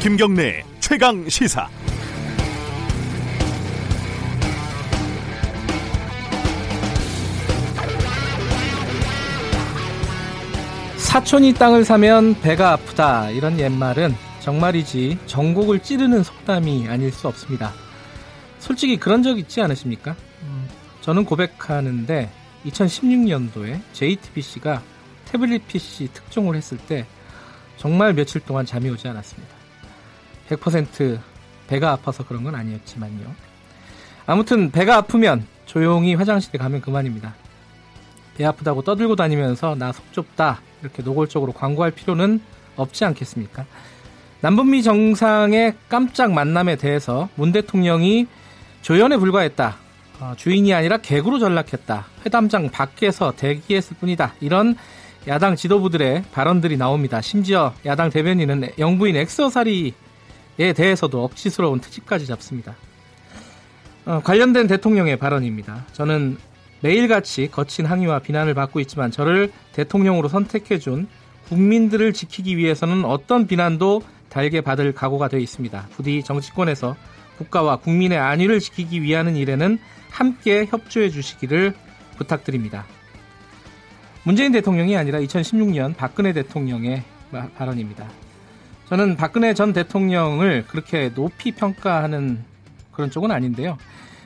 김경래 최강 시사. 사촌이 땅을 사면 배가 아프다 이런 옛말은 정말이지 전곡을 찌르는 속담이 아닐 수 없습니다. 솔직히 그런 적 있지 않으십니까? 음, 저는 고백하는데 2016년도에 JTBC가 태블릿 PC 특종을 했을 때 정말 며칠 동안 잠이 오지 않았습니다. 100% 배가 아파서 그런 건 아니었지만요. 아무튼 배가 아프면 조용히 화장실에 가면 그만입니다. 배 아프다고 떠들고 다니면서 나 속 좁다 이렇게 노골적으로 광고할 필요는 없지 않겠습니까? 남북미 정상의 깜짝 만남에 대해서 문 대통령이 조연에 불과했다. 어, 주인이 아니라 객으로 전락했다. 회담장 밖에서 대기했을 뿐이다. 이런 야당 지도부들의 발언들이 나옵니다. 심지어 야당 대변인은 영부인 엑서사리 에 대해서도 억지스러운 트집까지 잡습니다. 어, 관련된 대통령의 발언입니다. 저는 매일같이 거친 항의와 비난을 받고 있지만 저를 대통령으로 선택해준 국민들을 지키기 위해서는 어떤 비난도 달게 받을 각오가 되어 있습니다. 부디 정치권에서 국가와 국민의 안위를 지키기 위하는 일에는 함께 협조해 주시기를 부탁드립니다. 문재인 대통령이 아니라 2016년 박근혜 대통령의 발언입니다. 저는 박근혜 전 대통령을 그렇게 높이 평가하는 그런 쪽은 아닌데요.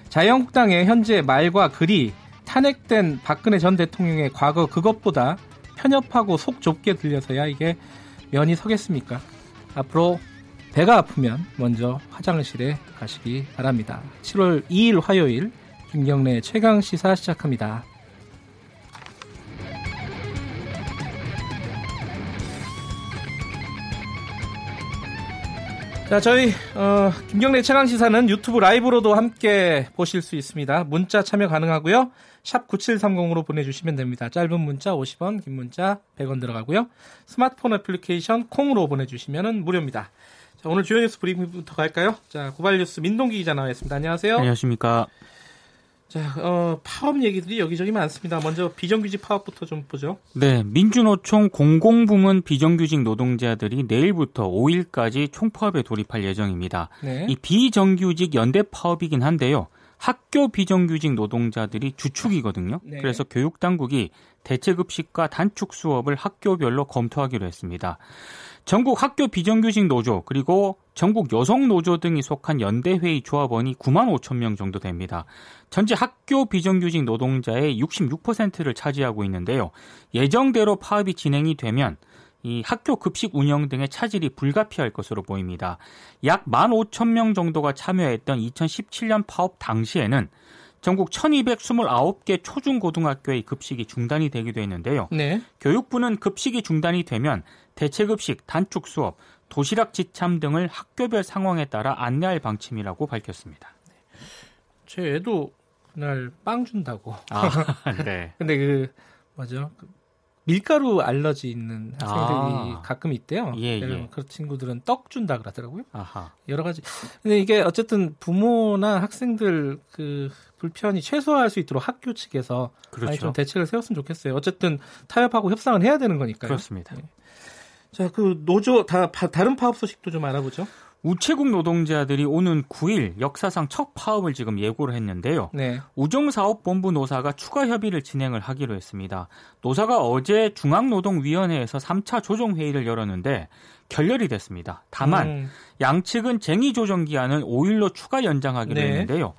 자유한국당의 현재 말과 글이 탄핵된 박근혜 전 대통령의 과거 그것보다 편협하고 속 좁게 들려서야 이게 면이 서겠습니까? 앞으로 배가 아프면 먼저 화장실에 가시기 바랍니다. 7월 2일 화요일 김경래 최강 시사 시작합니다. 자, 저희 어, 김경래 최강 시사는 유튜브 라이브로도 함께 보실 수 있습니다. 문자 참여 가능하고요. 샵 9730으로 보내주시면 됩니다. 짧은 문자 50원, 긴 문자 100원 들어가고요. 스마트폰 애플리케이션 콩으로 보내주시면 무료입니다. 자, 오늘 주요 뉴스 브리핑부터 갈까요? 자, 고발 뉴스 민동기 기자 나와 있습니다. 안녕하세요. 안녕하십니까. 자, 어, 파업 얘기들이 여기저기 많습니다. 먼저 비정규직 파업부터 좀 보죠. 네, 민주노총 공공부문 비정규직 노동자들이 내일부터 5일까지 총파업에 돌입할 예정입니다. 네. 이 비정규직 연대 파업이긴 한데요. 학교 비정규직 노동자들이 주축이거든요. 네. 그래서 교육당국이 대체급식과 단축 수업을 학교별로 검토하기로 했습니다. 전국 학교 비정규직 노조 그리고 전국 여성 노조 등이 속한 연대회의 조합원이 9만 5천 명 정도 됩니다. 전체 학교 비정규직 노동자의 66%를 차지하고 있는데요. 예정대로 파업이 진행이 되면 이 학교 급식 운영 등의 차질이 불가피할 것으로 보입니다. 약 1만 5천 명 정도가 참여했던 2017년 파업 당시에는 전국 1229개 초중고등학교의 급식이 중단이 되기도 했는데요. 네. 교육부는 급식이 중단이 되면 대체급식, 단축 수업, 도시락 지참 등을 학교별 상황에 따라 안내할 방침이라고 밝혔습니다. 제 애도 그날 빵 준다고. 아, 네. 근데 그 뭐죠? 그 밀가루 알러지 있는 학생들이 아. 가끔 있대요. 예, 예. 그 친구들은 떡 준다 그러더라고요. 아하. 여러 가지. 근데 이게 어쨌든 부모나 학생들 그 불편이 최소화할 수 있도록 학교 측에서 그렇죠. 좀 대책을 세웠으면 좋겠어요. 어쨌든 타협하고 협상을 해야 되는 거니까요. 그렇습니다. 네. 자, 그 노조 다 다른 파업 소식도 좀 알아보죠. 우체국 노동자들이 오는 9일 역사상 첫 파업을 지금 예고를 했는데요. 네. 우정사업본부 노사가 추가 협의를 진행을 하기로 했습니다. 노사가 어제 중앙노동위원회에서 3차 조정회의를 열었는데 결렬이 됐습니다. 다만 음. 양측은 쟁의 조정 기한을 5일로 추가 연장하기로 네. 했는데요.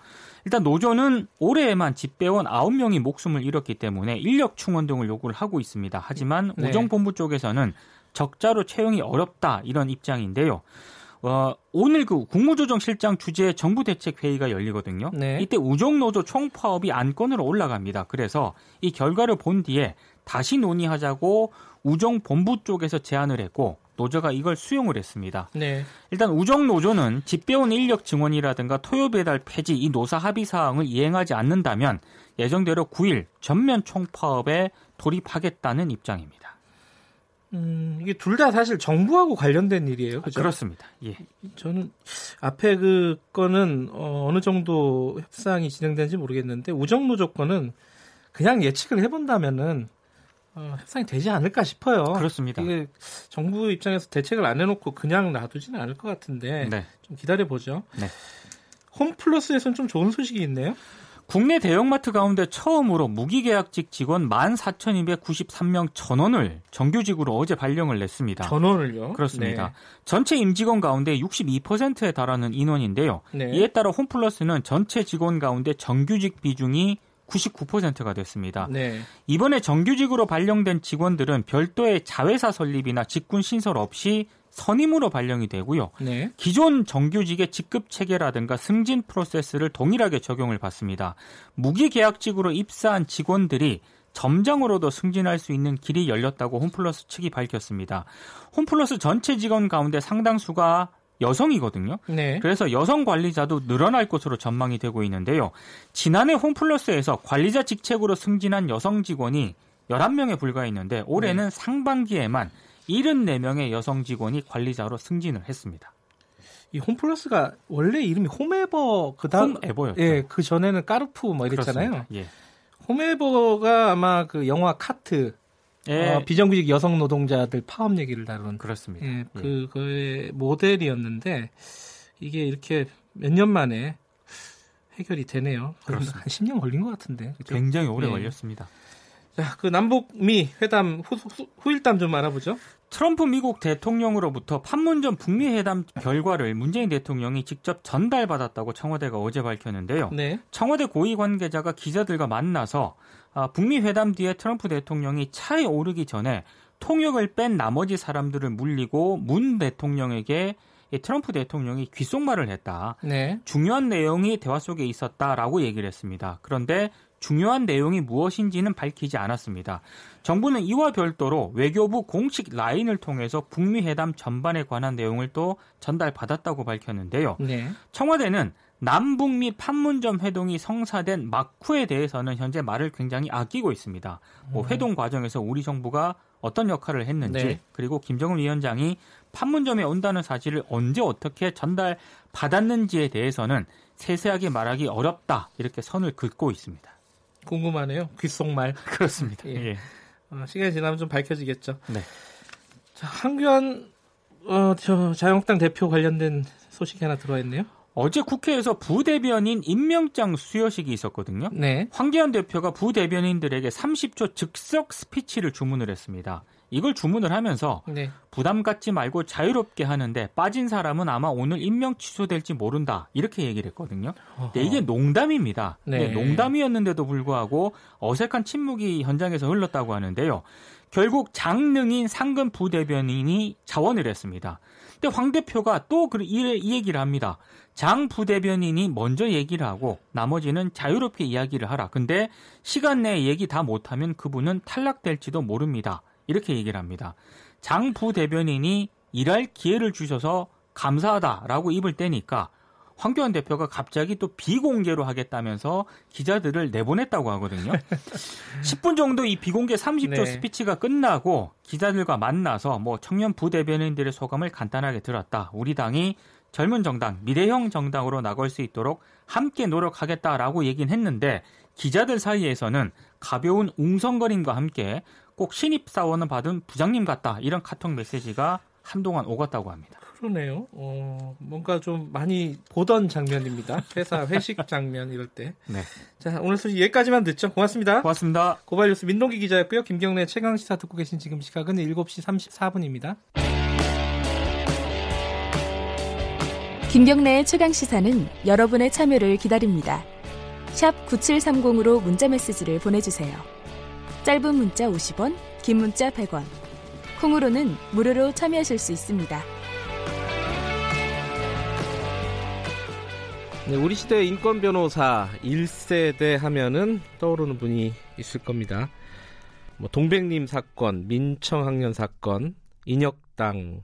일단 노조는 올해에만 집배원 9명이 목숨을 잃었기 때문에 인력 충원 등을 요구를 하고 있습니다. 하지만 네. 우정본부 쪽에서는 적자로 채용이 어렵다 이런 입장인데요. 어, 오늘 그 국무조정실장 주재 정부 대책 회의가 열리거든요. 네. 이때 우정노조 총파업이 안건으로 올라갑니다. 그래서 이 결과를 본 뒤에 다시 논의하자고 우정 본부 쪽에서 제안을 했고 노조가 이걸 수용을 했습니다. 네. 일단 우정 노조는 집배원 인력 증원이라든가 토요 배달 폐지 이 노사 합의 사항을 이행하지 않는다면 예정대로 9일 전면 총파업에 돌입하겠다는 입장입니다. 음, 이게 둘 다 사실 정부하고 관련된 일이에요. 그죠? 그렇습니다. 예. 저는 앞에 그 거는 어, 어느 정도 협상이 진행되는지 모르겠는데 우정노 조 건은 그냥 예측을 해본다면은 어, 협상이 되지 않을까 싶어요. 그렇습니다. 이게 정부 입장에서 대책을 안 해놓고 그냥 놔두지는 않을 것 같은데 네. 좀 기다려 보죠. 네. 홈플러스에서는 좀 좋은 소식이 있네요. 국내 대형마트 가운데 처음으로 무기계약직 직원 14,293명 전원을 정규직으로 어제 발령을 냈습니다. 전원을요? 그렇습니다. 네. 전체 임직원 가운데 62%에 달하는 인원인데요. 네. 이에 따라 홈플러스는 전체 직원 가운데 정규직 비중이 99%가 됐습니다. 네. 이번에 정규직으로 발령된 직원들은 별도의 자회사 설립이나 직군 신설 없이 선임으로 발령이 되고요. 네. 기존 정규직의 직급 체계라든가 승진 프로세스를 동일하게 적용을 받습니다. 무기계약직으로 입사한 직원들이 점장으로도 승진할 수 있는 길이 열렸다고 홈플러스 측이 밝혔습니다. 홈플러스 전체 직원 가운데 상당수가 여성이거든요. 네. 그래서 여성 관리자도 늘어날 것으로 전망이 되고 있는데요. 지난해 홈플러스에서 관리자 직책으로 승진한 여성 직원이 11명에 불과했는데 올해는 네. 상반기에만 74명의 여성 직원이 관리자로 승진을 했습니다. 이 홈플러스가 원래 이름이 홈에버 그다음 홈에버였죠. 예, 그 전에는 까르푸 뭐 이랬잖아요. 예. 홈에버가 아마 그 영화 카트 예. 어, 비정규직 여성 노동자들 파업 얘기를 다룬 그렇습니다. 예, 그그 모델이었는데 이게 이렇게 몇 년 만에 해결이 되네요. 그렇습니다. 한 10년 걸린 것 같은데. 그렇죠? 굉장히 오래 예. 걸렸습니다. 자, 그 남북미 회담 후, 후, 후 일담 좀 알아보죠. 트럼프 미국 대통령으로부터 판문점 북미 회담 결과를 문재인 대통령이 직접 전달받았다고 청와대가 어제 밝혔는데요. 네. 청와대 고위 관계자가 기자들과 만나서 아, 북미 회담 뒤에 트럼프 대통령이 차에 오르기 전에 통역을 뺀 나머지 사람들을 물리고 문 대통령에게 트럼프 대통령이 귓속말을 했다. 네. 중요한 내용이 대화 속에 있었다라고 얘기를 했습니다. 그런데 중요한 내용이 무엇인지는 밝히지 않았습니다. 정부는 이와 별도로 외교부 공식 라인을 통해서 북미 회담 전반에 관한 내용을 또 전달받았다고 밝혔는데요. 네. 청와대는 남북미 판문점 회동이 성사된 막후에 대해서는 현재 말을 굉장히 아끼고 있습니다. 뭐 음. 회동 과정에서 우리 정부가 어떤 역할을 했는지 네. 그리고 김정은 위원장이 판문점에 온다는 사실을 언제 어떻게 전달 받았는지에 대해서는 세세하게 말하기 어렵다 이렇게 선을 긋고 있습니다. 궁금하네요. 귓속말. 그렇습니다. 예. 예. 어, 시간이 지나면 좀 밝혀지겠죠. 네. 자, 한규환 어, 저 자유한국당 대표 관련된 소식이 하나 들어와 있네요. 어제 국회에서 부대변인 임명장 수여식이 있었거든요. 네. 황기현 대표가 부대변인들에게 30초 즉석 스피치를 주문을 했습니다. 이걸 주문을 하면서 네. 부담 갖지 말고 자유롭게 하는데 빠진 사람은 아마 오늘 임명 취소될지 모른다 이렇게 얘기를 했거든요. 근데 이게 농담입니다. 네. 농담이었는데도 불구하고 어색한 침묵이 현장에서 흘렀다고 하는데요. 결국 장능인 상근 부대변인이 자원을 했습니다. 근데 황 대표가 또이 이 얘기를 합니다. 장 부대변인이 먼저 얘기를 하고 나머지는 자유롭게 이야기를 하라. 근데 시간 내에 얘기 다 못하면 그분은 탈락될지도 모릅니다. 이렇게 얘기를 합니다. 장 부대변인이 일할 기회를 주셔서 감사하다라고 입을 떼니까 황교안 대표가 갑자기 또 비공개로 하겠다면서 기자들을 내보냈다고 하거든요. 10분 정도 이 비공개 30초 네. 스피치가 끝나고 기자들과 만나서 뭐 청년 부대변인들의 소감을 간단하게 들었다. 우리 당이 젊은 정당, 미래형 정당으로 나갈 수 있도록 함께 노력하겠다라고 얘기는 했는데 기자들 사이에서는 가벼운 웅성거림과 함께 꼭 신입 사원을 받은 부장님 같다 이런 카톡 메시지가 한동안 오갔다고 합니다. 그러네요. 어, 뭔가 좀 많이 보던 장면입니다. 회사 회식 장면 이럴 때. 네. 자, 오늘 소식 여기까지만 듣죠. 고맙습니다. 고맙습니다. 고발뉴스 민동기 기자였고요. 김경래 최강 시사 듣고 계신 지금 시각은 7시 34분입니다. 김경래의 최강 시사는 여러분의 참여를 기다립니다. 샵 9730으로 문자 메시지를 보내 주세요. 짧은 문자 50원, 긴 문자 100원. 콩으로는 무료로 참여하실 수 있습니다. 네, 우리 시대 인권 변호사 1세대 하면은 떠오르는 분이 있을 겁니다. 뭐 동백님 사건, 민청 학년 사건, 인혁당,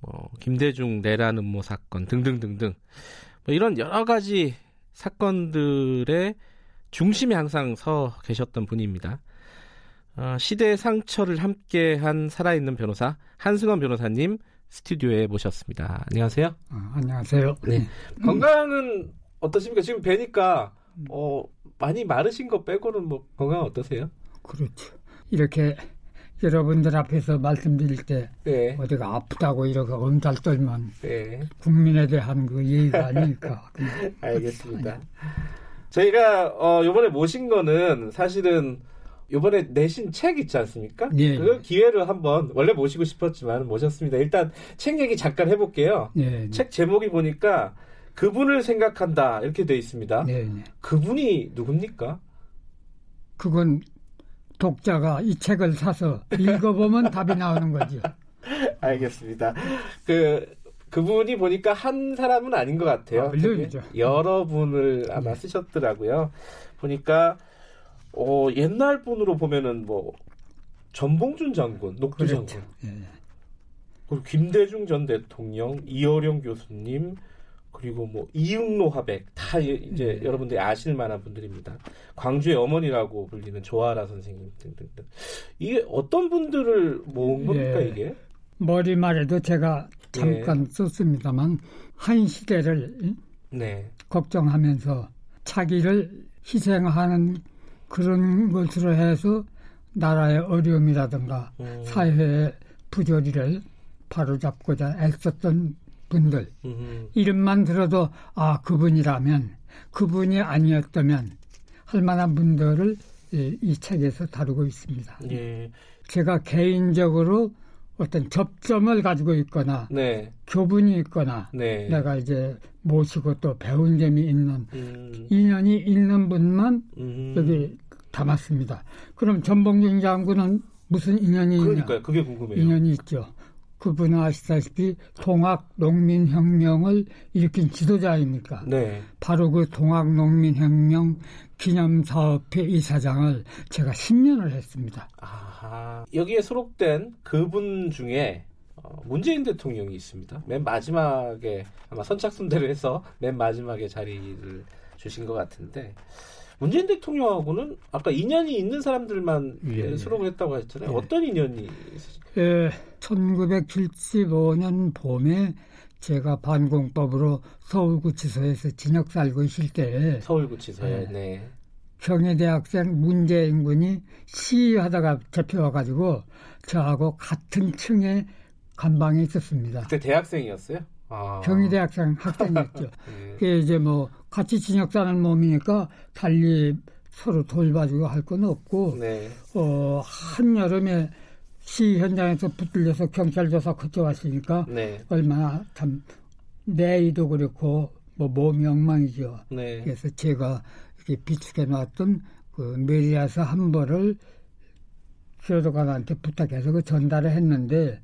뭐 김대중 내란 음모 사건 등등등등 뭐 이런 여러 가지 사건들의 중심에 항상 서 계셨던 분입니다. 어, 시대의 상처를 함께한 살아있는 변호사 한승원 변호사님 스튜디오에 모셨습니다. 안녕하세요. 아, 안녕하세요. 네. 음. 건강은 어떠십니까? 지금 뵈니까 어, 많이 마르신 거 빼고는 뭐 건강 어떠세요? 그렇죠. 이렇게 여러분들 앞에서 말씀드릴 때 네. 어디가 아프다고 이렇게 엄살 떨면 네. 국민에 대한 그 예의가 아닐까. 알겠습니다. 저희가 어, 이번에 모신 거는 사실은 이번에 내신 책 있지 않습니까? 예, 그 예. 기회를 한번 원래 모시고 싶었지만 모셨습니다. 일단 책 얘기 잠깐 해볼게요. 예, 예. 책 제목이 보니까 그분을 생각한다 이렇게 돼 있습니다. 예, 예. 그분이 누굽니까? 그건 독자가 이 책을 사서 읽어보면 답이 나오는 거죠. 알겠습니다. 그 그분이 보니까 한 사람은 아닌 것 같아요. 아, 물론이죠. 여러 분을 아마 네. 쓰셨더라고요. 보니까 어, 옛날 분으로 보면은 뭐 전봉준 장군, 녹두 그렇죠. 장군, 예. 그리고 김대중 전 대통령, 이어령 교수님, 그리고 뭐 이응로 화백 다 이제 예. 여러분들이 아실 만한 분들입니다. 광주의 어머니라고 불리는 조아라 선생님 등등등. 이게 어떤 분들을 모은 겁니까 예. 이게? 머리말에도 제가 잠깐 예. 썼습니다만 한 시대를 네. 걱정하면서 자기를 희생하는 그런 것으로 해서 나라의 어려움이라든가 음. 사회의 부조리를 바로잡고자 애썼던 분들 음. 이름만 들어도 아 그분이라면 그분이 아니었다면 할 만한 분들을 이, 이 책에서 다루고 있습니다. 예. 제가 개인적으로 어떤 접점을 가지고 있거나 네. 교분이 있거나 네. 내가 이제 모시고 또 배운 점이 있는 음. 인연이 있는 분만 음. 여기 담았습니다. 그럼 전봉준 장군은 무슨 인연이 그러니까요. 그게 궁금해요. 인연이 있죠. 그분은 아시다시피 동학 농민 혁명을 일으킨 지도자입니까? 네. 바로 그 동학 농민 혁명 기념 사업회 이사장을 제가 10년을 했습니다. 아하. 여기에 수록된 그분 중에 어, 문재인 대통령이 있습니다. 맨 마지막에 아마 선착순대로 해서 맨 마지막에 자리를 주신 것 같은데 문재인 대통령하고는 아까 인연이 있는 사람들만 예. 수록을 했다고 했잖아요. 예. 어떤 인연이 있으십니까? 예, 1975년 봄에 제가 반공법으로 서울구치소에서 진역 살고 있을 때 서울구치소에 예, 네. 경희대학생 문재인 군이 시위하다가 잡혀와가지고 저하고 같은 층에 간방에 있었습니다. 그때 대학생이었어요? 아. 경희대학생 학생이었죠. 네. 그게 이제 뭐 같이 진역 사는 몸이니까 달리 서로 돌봐주고 할 건 없고 네. 어 한여름에 시 현장에서 붙들려서 경찰 조사 거쳐 왔으니까 네. 얼마나 참 내의도 그렇고 뭐 몸이 엉망이죠. 네. 그래서 제가 이렇게 비축해 놨던 그 메리아스 한 벌을 기도관한테 부탁해서 그 전달을 했는데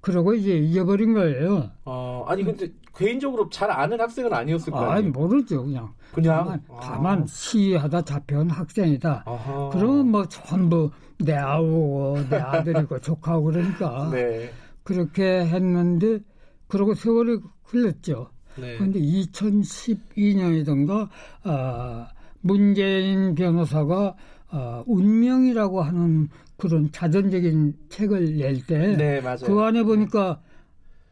그러고 이제 잊어버린 거예요. 어, 아니 근데 개인적으로 잘 아는 학생은 아니었을 거예요. 아니 모르죠 그냥. 그냥 다만, 아. 다만 시위하다 잡혀온 학생이다. 아하. 그러면 뭐 전부 내 아우고 내 아들이고 조카고 그러니까 네. 그렇게 했는데 그러고 세월이 흘렀죠. 네. 그런데 2012년이던가 아, 문재인 변호사가 아, 운명이라고 하는 그런 자전적인 책을 낼 때, 네, 그 안에 보니까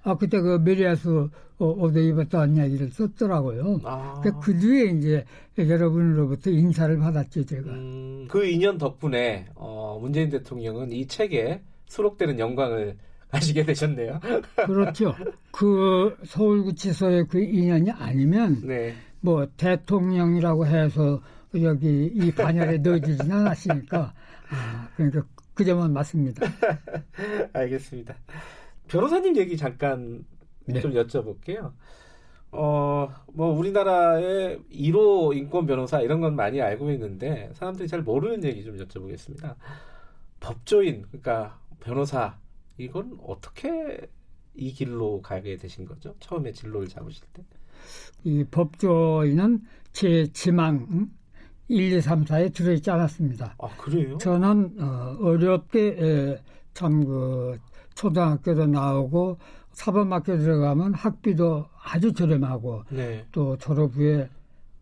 아 그때 그 메리아스 어디 입었다는 이야기를 썼더라고요. 아. 그, 그 뒤에 이제 여러분으로부터 인사를 받았죠 제가. 음, 그 인연 덕분에 어, 문재인 대통령은 이 책에 수록되는 영광을 하시게 되셨네요. 그렇죠. 그 서울구치소의 그 인연이 아니면 네. 뭐 대통령이라고 해서 여기 이 반열에 넣어지진 않았으니까 아, 그러니까 그 점은 맞습니다. 알겠습니다. 변호사님 얘기 잠깐 네. 좀 여쭤볼게요. 어, 뭐, 우리나라의 1호 인권 변호사 이런 건 많이 알고 있는데, 사람들이 잘 모르는 얘기 좀 여쭤보겠습니다. 법조인, 그러니까 변호사, 이건 어떻게 이 길로 가게 되신 거죠? 처음에 진로를 잡으실 때? 이 법조인은 제 지망, 1, 2, 3, 4에 들어있지 않았습니다. 아, 그래요? 저는 어, 어렵게 참그 초등학교도 나오고 사범학교 들어가면 학비도 아주 저렴하고 네. 또 졸업 후에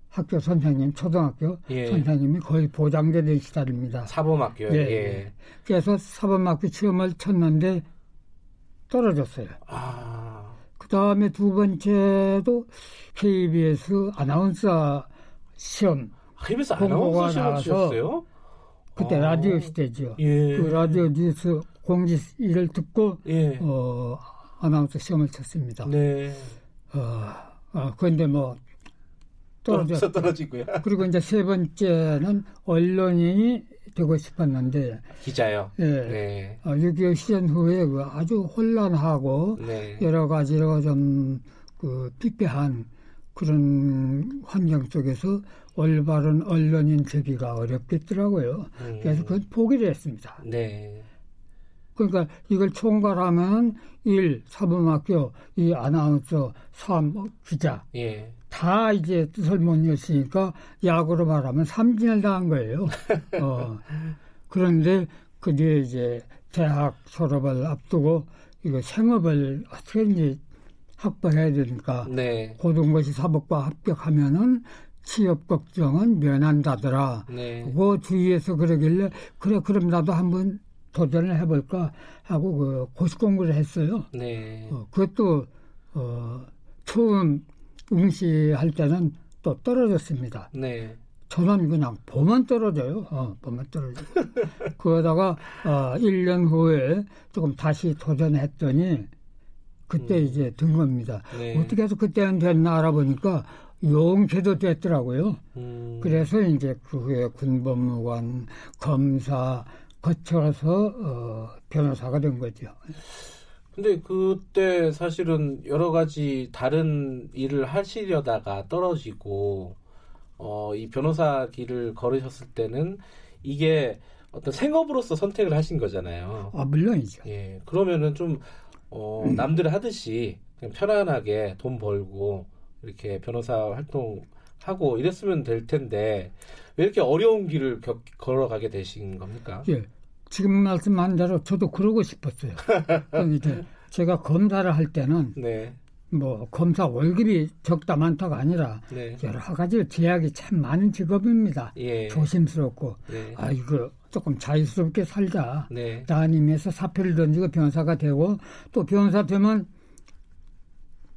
학교 선생님, 초등학교 예. 선생님이 거의 보장되는 시달입니다. 사범학교요? 예. 예. 그래서 사범학교 시험을 쳤는데 떨어졌어요. 아. 그 다음에 두 번째도 KBS 아나운서 시험 KBS 아나운서 시험 치셨어요? 그때 아. 라디오 시대죠. 예. 그 라디오 뉴스 공지 일을 듣고 예. 어, 아나운서 시험을 쳤습니다. 네. 어, 어 그런데 뭐 떨어져 떨어지고요. 그리고 이제 세 번째는 언론인이 되고 싶었는데 기자요. 예. 네. 어, 6.25 시전 후에 그 아주 혼란하고 네. 여러 가지로 좀그 피폐한 그런 환경 속에서 올바른 언론인 되기가 어렵겠더라고요. 음. 그래서 그건 포기를 했습니다. 네. 그러니까 이걸 총괄하면 일, 사범학교, 이 아나운서, 삼, 기자. 예. 다 이제 뜻을 못 이었으니까 야구로 말하면 삼진을 당한 거예요. 어. 그런데 그게 이제 대학 졸업을 앞두고 이거 생업을 어떻게든지 확보해야 되니까 네. 고등고시 사법과 합격하면은 취업 걱정은 면한다더라. 네. 그 주위에서 그러길래 그래 그럼 나도 한번 도전을 해볼까 하고 그 고시 공부를 했어요. 네. 어, 그것도 어, 처음 응시할 때는 또 떨어졌습니다. 네. 저는 그냥 보면 떨어져요. 어, 보면 떨어져. 그러다가 어, 1년 후에 조금 다시 도전했더니 그때 음. 이제 든 겁니다. 네. 어떻게 해서 그때는 됐나 알아보니까 용케도 됐더라고요. 음. 그래서 이제 그 후에 군법무관, 검사 거쳐서 어, 변호사가 된 거죠. 근데 그때 사실은 여러 가지 다른 일을 하시려다가 떨어지고 어, 이 변호사 길을 걸으셨을 때는 이게 어떤 생업으로서 선택을 하신 거잖아요. 아 물론이죠. 예, 그러면은 좀 어, 남들 하듯이 그냥 편안하게 돈 벌고 이렇게 변호사 활동하고 이랬으면 될 텐데 왜 이렇게 어려운 길을 겨, 걸어가게 되신 겁니까? 예, 지금 말씀한 대로 저도 그러고 싶었어요. 이제 제가 검사를 할 때는 네. 뭐 검사 월급이 적다 많다가 아니라 네. 여러 가지 제약이 참 많은 직업입니다. 예. 조심스럽고 네. 아 이거 조금 자유스럽게 살자. 네. 따님에서 사표를 던지고 변호사가 되고 또 변호사 되면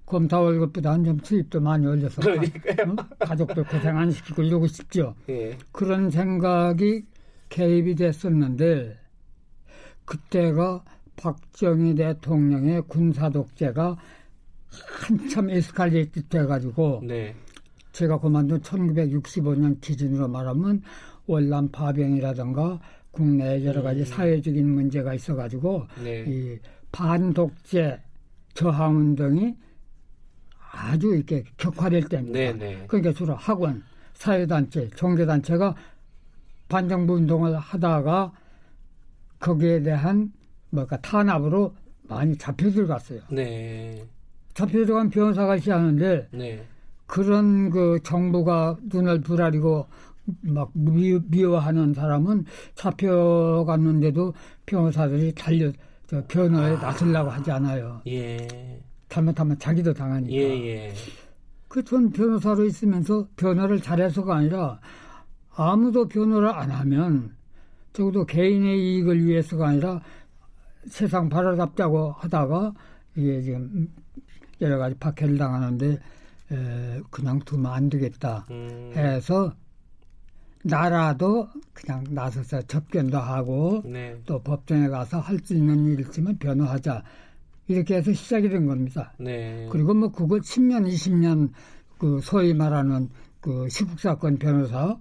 검사 월급보다는 좀 수입도 많이 올려서 가, 어? 가족들 고생 안 시키고 이러고 싶죠. 예. 그런 생각이 개입이 됐었는데 그때가 박정희 대통령의 군사 독재가 한참 에스칼레이트 돼가지고 네. 제가 그만둔 1965년 기준으로 말하면 월남 파병이라든가 국내 여러 가지 음. 사회적인 문제가 있어가지고 네. 이 반독재 저항 운동이 아주 이렇게 격화될 때입니다. 네, 네. 그러니까 주로 학원, 사회단체, 종교단체가 반정부 운동을 하다가 거기에 대한 뭐까 탄압으로 많이 잡혀 들어갔어요. 네. 잡혀 들어간 변호사가 시하는데 네. 그런 그 정부가 눈을 부라리고 막 미, 미워하는 사람은 잡혀갔는데도 변호사들이 달려 저 변호에 아. 나서려고 하지 않아요. 예. 잘못하면 자기도 당하니까. 예, 예. 그전 변호사로 있으면서 변호를 잘해서가 아니라 아무도 변호를 안 하면 적어도 개인의 이익을 위해서가 아니라 세상 바라잡자고 하다가 이게 지금 여러 가지 박해를 당하는데 에, 그냥 두면 안 되겠다 음. 해서 나라도 그냥 나서서 접견도 하고 네. 또 법정에 가서 할 수 있는 일 있으면 변호하자 이렇게 해서 시작이 된 겁니다. 네. 그리고 뭐 그거 10년, 20년 그 소위 말하는 그 시국 사건 변호사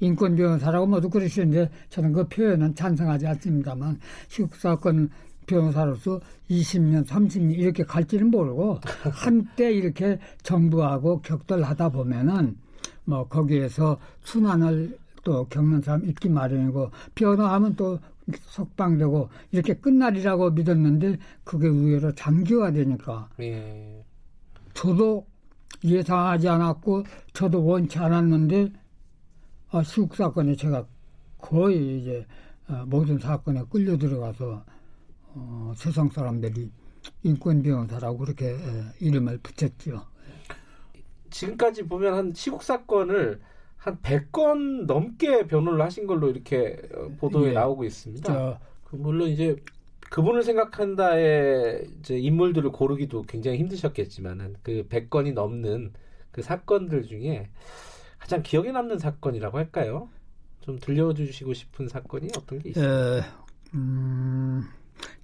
인권 변호사라고 모두 그러시는데 저는 그 표현은 찬성하지 않습니다만 시국 사건 변호사로서 20년, 30년 이렇게 갈지는 모르고 한때 이렇게 정부하고 격돌하다 보면은 뭐 거기에서 순환을 또 겪는 사람 있기 마련이고 변호하면 또 석방되고 이렇게 끝날이라고 믿었는데 그게 의외로 장기화되니까 예. 저도 예상하지 않았고 저도 원치 않았는데 아, 시국 사건에 제가 거의 이제 어, 모든 사건에 끌려 들어가서 어, 세상 사람들이 인권 변호사라고 그렇게 에, 이름을 붙였죠. 지금까지 보면 한 시국 사건을 한 100건 넘게 변호를 하신 걸로 이렇게 어, 보도에 예. 나오고 있습니다. 저, 그 물론 이제 그분을 생각한다에 이제 인물들을 고르기도 굉장히 힘드셨겠지만은 그 100건이 넘는 그 사건들 중에 가장 기억에 남는 사건이라고 할까요? 좀 들려주시고 싶은 사건이 어떤 게 있어요? 에, 음,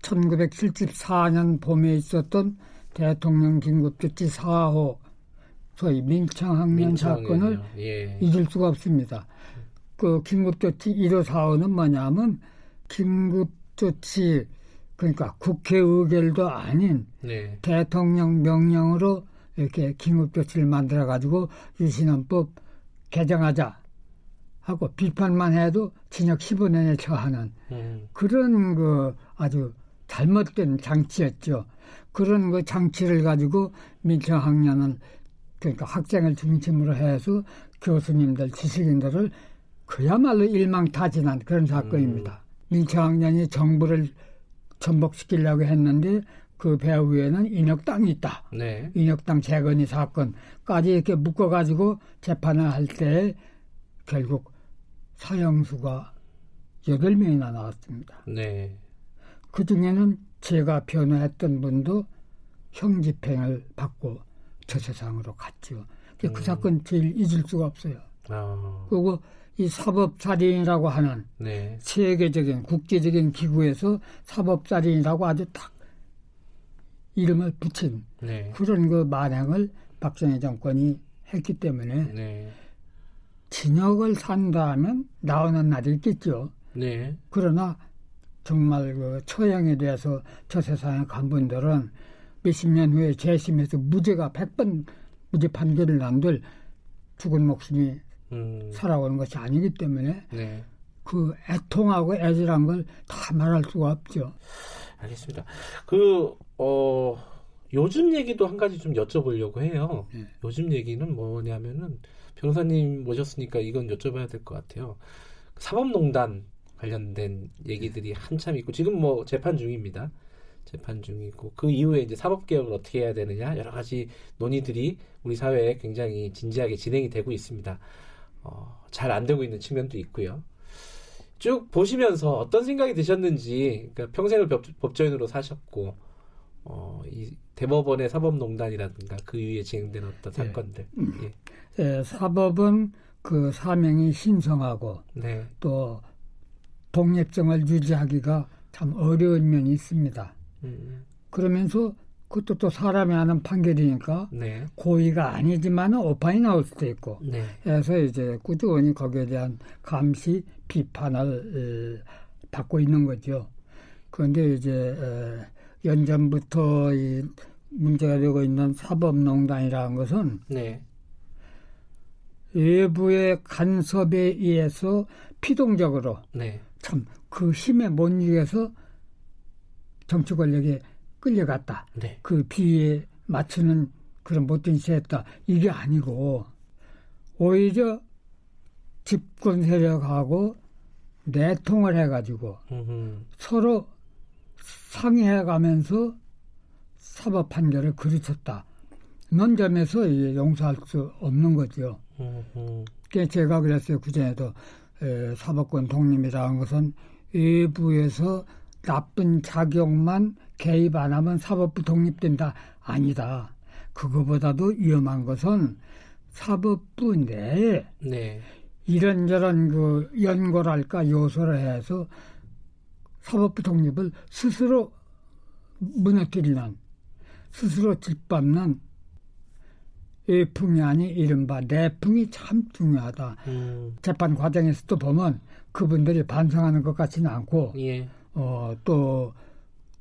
1974년 봄에 있었던 대통령 긴급조치 4호 소위 민청학년 사건을 예. 잊을 수가 없습니다. 그 긴급조치 1호 4호는 뭐냐면 긴급조치 그러니까 국회 의결도 아닌 네. 대통령 명령으로 이렇게 긴급조치를 만들어 가지고 유신헌법 개정하자 하고 비판만 해도 징역 15년에 처하는 음. 그런 그 아주 잘못된 장치였죠. 그런 그 장치를 가지고 민청학년은 그러니까 학생을 중심으로 해서 교수님들, 지식인들을 그야말로 일망타진한 그런 사건입니다. 음. 민청학년이 정부를 전복시키려고 했는데 그 배후에는 인혁당이 있다. 네. 인혁당 재건이 사건까지 이렇게 묶어가지고 재판을 할 때 결국 사형수가 8명이나 나왔습니다. 네. 그 중에는 제가 변호했던 분도 형집행을 받고 저 세상으로 갔죠. 그 음. 사건 제일 잊을 수가 없어요. 아. 그리고 이 사법살인이라고 하는 네. 세계적인 국제적인 기구에서 사법살인이라고 아주 딱 이름을 붙인 네. 그런 그 만행을 박정희 정권이 했기 때문에 네. 진역을 산다면 나오는 날이 있겠죠. 네. 그러나 정말 그 처형에 대해서 저 세상에 간 분들은 몇십 년 후에 재심해서 무죄가 백 번 무죄 판결을 난 들 죽은 목숨이 음. 살아오는 것이 아니기 때문에 네. 그 애통하고 애절한 걸 다 말할 수가 없죠. 알겠습니다. 그, 어, 요즘 얘기도 한 가지 좀 여쭤보려고 해요. 네. 요즘 얘기는 뭐냐면은 변호사님 모셨으니까 이건 여쭤봐야 될 것 같아요. 사법농단 관련된 얘기들이 한참 있고 지금 뭐 재판 중입니다. 재판 중이고 그 이후에 이제 사법 개혁을 어떻게 해야 되느냐 여러 가지 논의들이 우리 사회에 굉장히 진지하게 진행이 되고 있습니다. 어, 잘 안 되고 있는 측면도 있고요. 쭉 보시면서 어떤 생각이 드셨는지 그러니까 평생을 법, 조인으로 사셨고 어, 이 대법원의 사법농단이라든가 그 이후에 진행된 어떤 네. 사건들. 예. 예, 사법은 그 사명이 신성하고 네. 또 독립성을 유지하기가 참 어려운 면이 있습니다. 음. 그러면서 그것도 또 사람이 하는 판결이니까 네. 고의가 아니지만 오판이 나올 수도 있고 네. 그래서 이제 꾸준히 거기에 대한 감시 비판을 에, 받고 있는 거죠. 그런데 이제 에, 연전부터 이 문제가 되고 있는 사법농단이라는 것은 네. 외부의 간섭에 의해서 피동적으로 네. 참그 힘에 못 이겨서 정치 권력에 끌려갔다. 네. 그 비에 맞추는 그런 못된 짓 했다. 이게 아니고 오히려 집권 세력하고 내통을 해가지고 음흠. 서로 상의해가면서 사법 판결을 그르쳤다. 이런 점에서 용서할 수 없는 거죠. 그 제가 그랬어요. 그전에도 사법권 독립이라는 것은 외부에서 나쁜 작용만 개입 안 하면 사법부 독립된다. 아니다. 그거보다도 위험한 것은 사법부 내에 네. 이런저런 그 연골할까 요소를 해서 사법부 독립을 스스로 무너뜨리는 스스로 짓밟는 외풍이 아닌 이른바 내풍이 참 중요하다. 음. 재판 과정에서도 보면 그분들이 반성하는 것 같지는 않고 예. 어, 또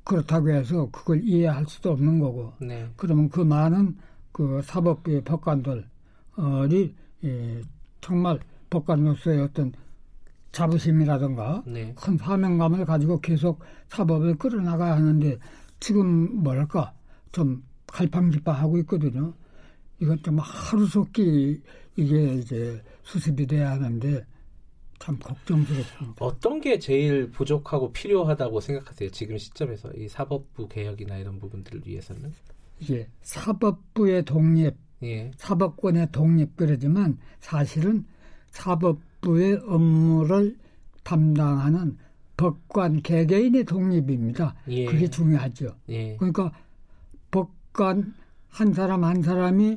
그렇다고 해서 그걸 이해할 수도 없는 거고 네. 그러면 그 많은 그 사법부의 법관들이 예, 정말 법관으로서의 어떤 자부심이라든가 네. 큰 사명감을 가지고 계속 사법을 끌어나가야 하는데 지금 뭐랄까 좀 갈팡질팡하고 있거든요. 이건 좀 하루속히 이게 이제 수습이 돼야 하는데 참 걱정스럽습니다. 어떤 게 제일 부족하고 필요하다고 생각하세요? 지금 시점에서 이 사법부 개혁이나 이런 부분들을 위해서는? 이게 사법부의 독립, 예. 사법권의 독립 그러지만 사실은 사법부의 업무를 담당하는 법관 개개인의 독립입니다. 예. 그게 중요하죠. 예. 그러니까 법관 한 사람 한 사람이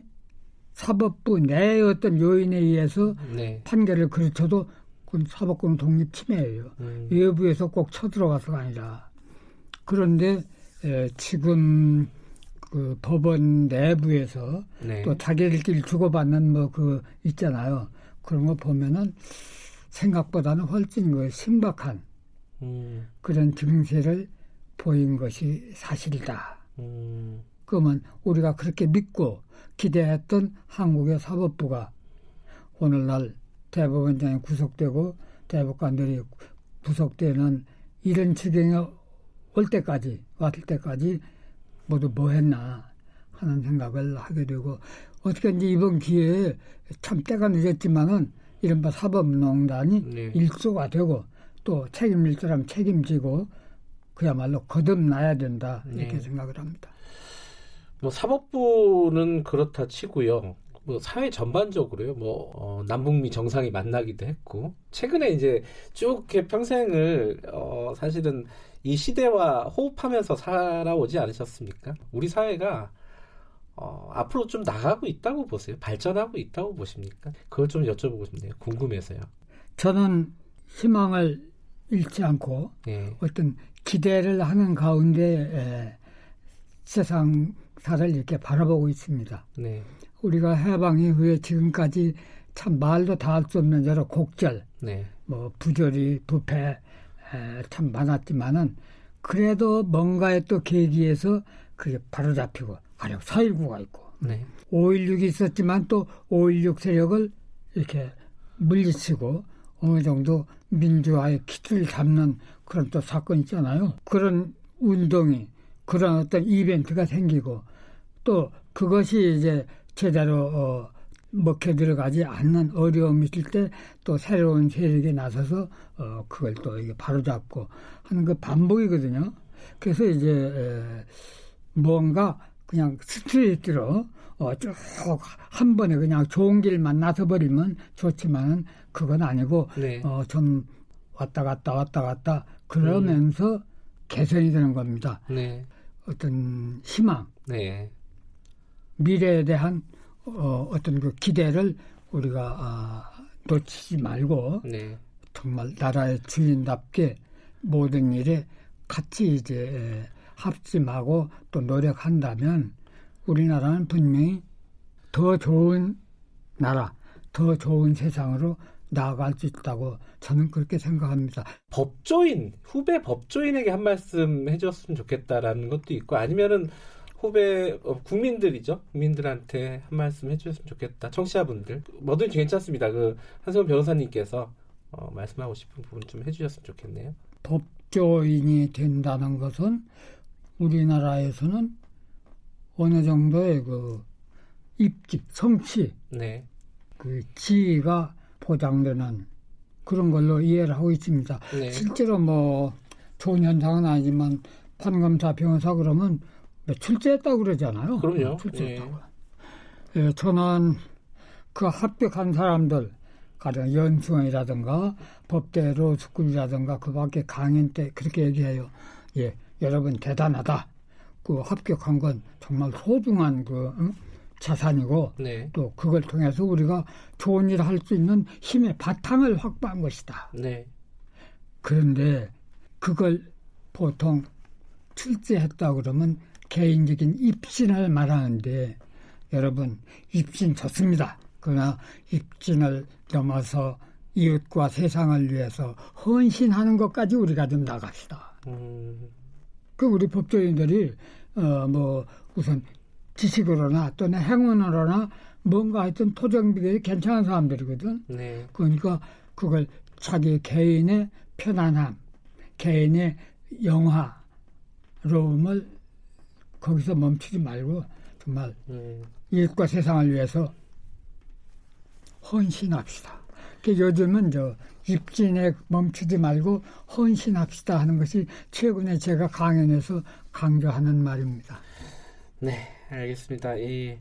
사법부 내의 어떤 요인에 의해서 네. 판결을 그르쳐도 그건 사법권 독립 침해예요. 음. 외부에서 꼭 쳐들어가서가 아니라 그런데 에, 지금 그 법원 내부에서 네. 또 자기들끼리 주고받는 뭐 그 있잖아요. 그런 거 보면은 생각보다는 훨씬 그 신박한 음. 그런 증세를 보인 것이 사실이다. 음. 그러면 우리가 그렇게 믿고 기대했던 한국의 사법부가 오늘날 대법원장이 구속되고 대법관들이 구속되는 이런 지경에 올 때까지 왔을 때까지 모두 뭐 했나 하는 생각을 하게 되고 어떻게 이제 이번 기회에 참 때가 늦었지만은 이른바 사법농단이 네. 일소가 되고 또 책임질 사람 책임지고 그야말로 거듭나야 된다 이렇게 네. 생각을 합니다. 뭐 사법부는 그렇다 치고요. 뭐 사회 전반적으로요. 뭐 어, 남북미 정상이 만나기도 했고 최근에 이제 쭉 이렇게 평생을 어, 사실은 이 시대와 호흡하면서 살아오지 않으셨습니까? 우리 사회가 어, 앞으로 좀 나가고 있다고 보세요? 발전하고 있다고 보십니까? 그걸 좀 여쭤보고 싶네요. 궁금해서요. 저는 희망을 잃지 않고 예. 어떤 기대를 하는 가운데 에, 세상사를 이렇게 바라보고 있습니다. 네. 우리가 해방 이후에 지금까지 참 말도 다할 수 없는 여러 곡절, 네. 뭐 부조리, 부패 에, 참 많았지만은 그래도 뭔가의 또 계기에서 그게 바로 잡히고 가령 4.19가 있고 네. 5.16이 있었지만 또 5.16 세력을 이렇게 물리치고 어느 정도 민주화의 기틀을 잡는 그런 또 사건 있잖아요. 그런 운동이 그런 어떤 이벤트가 생기고 또 그것이 이제 제대로 어, 먹혀 들어가지 않는 어려움이 있을 때 또 새로운 세력이 나서서 어, 그걸 또 이게 바로잡고 하는 그 반복이거든요. 그래서 이제 에, 뭔가 그냥 스트레이트로 어, 쭉 한 번에 그냥 좋은 길 만 나서 버리면 좋지만은 그건 아니고 네. 어, 좀 왔다 갔다 왔다 갔다 그러면서 음. 개선이 되는 겁니다. 네. 어떤 희망, 네. 미래에 대한 어, 어떤 그 기대를 우리가 아, 놓치지 말고 네. 정말 나라의 주인답게 모든 일에 같이 이제 합심하고 또 노력한다면 우리나라는 분명히 더 좋은 나라, 더 좋은 세상으로 나아갈 수 있다고 저는 그렇게 생각합니다. 법조인, 후배 법조인에게 한 말씀 해줬으면 좋겠다라는 것도 있고 아니면은 후배 어, 국민들이죠. 국민들한테 한 말씀 해주셨으면 좋겠다. 청취자분들 뭐든지 괜찮습니다. 그 한승원 변호사님께서 어, 말씀하고 싶은 부분 좀 해주셨으면 좋겠네요. 법조인이 된다는 것은 우리나라에서는 어느 정도의 그 입지, 성취, 네. 그 지위가 보장되는 그런 걸로 이해를 하고 있습니다. 네. 실제로 뭐 좋은 현상은 아니지만 판검사, 변호사 그러면 출제했다고 그러잖아요. 그럼요. 출제했다고. 예. 예, 저는 그 합격한 사람들 가령 연수원이라든가 법대 로 스쿨이라든가 그 밖에 강연 때 그렇게 얘기해요. 예, 여러분 대단하다. 그 합격한 건 정말 소중한 그 응? 자산이고 네. 또 그걸 통해서 우리가 좋은 일을 할 수 있는 힘의 바탕을 확보한 것이다. 네. 그런데 그걸 보통 출제했다 그러면 개인적인 입신을 말하는데 여러분 입신 좋습니다. 그러나 입신을 넘어서 이웃과 세상을 위해서 헌신하는 것까지 우리가 좀 나갑시다. 음. 그 우리 법조인들이 어 뭐 우선 지식으로나 또는 행운으로나 뭔가 하여튼 토정비결이 괜찮은 사람들이거든. 네. 그러니까 그걸 자기 개인의 편안함, 개인의 영화로움을 거기서 멈추지 말고 정말 음. 이웃과 세상을 위해서 헌신합시다. 그 요즘은 저 입진에 멈추지 말고 헌신합시다 하는 것이 최근에 제가 강연에서 강조하는 말입니다. 네, 알겠습니다. 이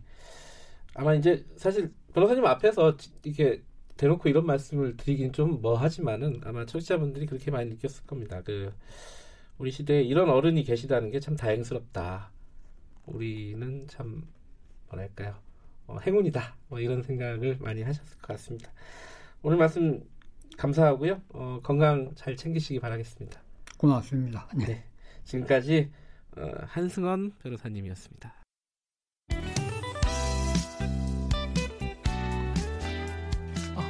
아마 이제 사실 변호사님 앞에서 이렇게 대놓고 이런 말씀을 드리긴 좀 뭐하지만은 아마 청취자분들이 그렇게 많이 느꼈을 겁니다. 그 우리 시대에 이런 어른이 계시다는 게 참 다행스럽다. 우리는 참 뭐랄까요 어, 행운이다 뭐 이런 생각을 많이 하셨을 것 같습니다. 오늘 말씀 감사하고요. 어, 건강 잘 챙기시기 바라겠습니다. 고맙습니다. 네. 네. 지금까지 어, 한승원 변호사님이었습니다. 어,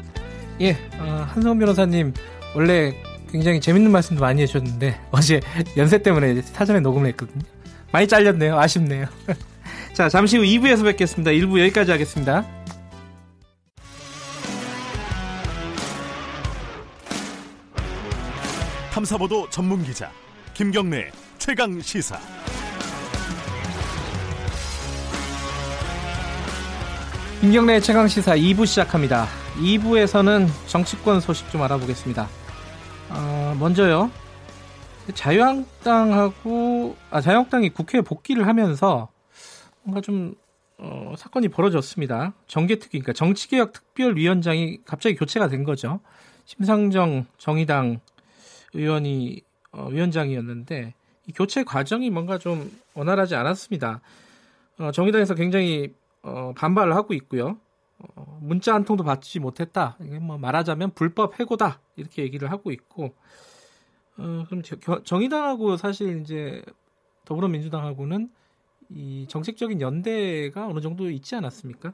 예, 어, 한승원 변호사님 원래 굉장히 재밌는 말씀도 많이 해주셨는데 어제 연세 때문에 사전에 녹음을 했거든요. 많이 잘렸네요. 아쉽네요. 자, 잠시 후 2부에서 뵙겠습니다. 1부 여기까지 하겠습니다. 탐사보도 전문 기자 김경래 최강 시사. 김경래 최강 시사 2부 시작합니다. 2부에서는 정치권 소식 좀 알아보겠습니다. 어, 먼저요. 자유한국당하고 아 자유한국당이 국회에 복귀를 하면서 뭔가 좀 어, 사건이 벌어졌습니다. 정계특위, 그러니까 정치개혁 특별위원장이 갑자기 교체가 된 거죠. 심상정 정의당 의원이 어, 위원장이었는데 이 교체 과정이 뭔가 좀 원활하지 않았습니다. 어, 정의당에서 굉장히 어, 반발을 하고 있고요. 어, 문자 한 통도 받지 못했다. 이게 뭐 말하자면 불법 해고다 이렇게 얘기를 하고 있고 어, 그럼 정의당하고 사실 이제 더불어민주당하고는 이 정책적인 연대가 어느 정도 있지 않았습니까?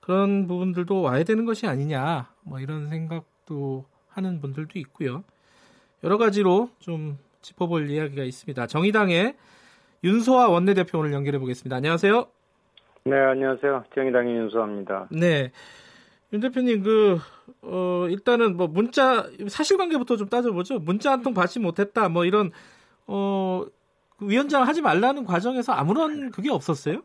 그런 부분들도 와야 되는 것이 아니냐, 뭐 이런 생각도 하는 분들도 있고요. 여러 가지로 좀 짚어볼 이야기가 있습니다. 정의당의 윤소아 원내대표 오늘 연결해 보겠습니다. 안녕하세요. 네, 안녕하세요. 정의당의 윤소아입니다. 네. 윤 대표님, 그, 어, 일단은 뭐 문자, 사실관계부터 좀 따져보죠. 문자 한 통 받지 못했다, 뭐 이런, 어, 그 위원장 하지 말라는 과정에서 아무런 그게 없었어요?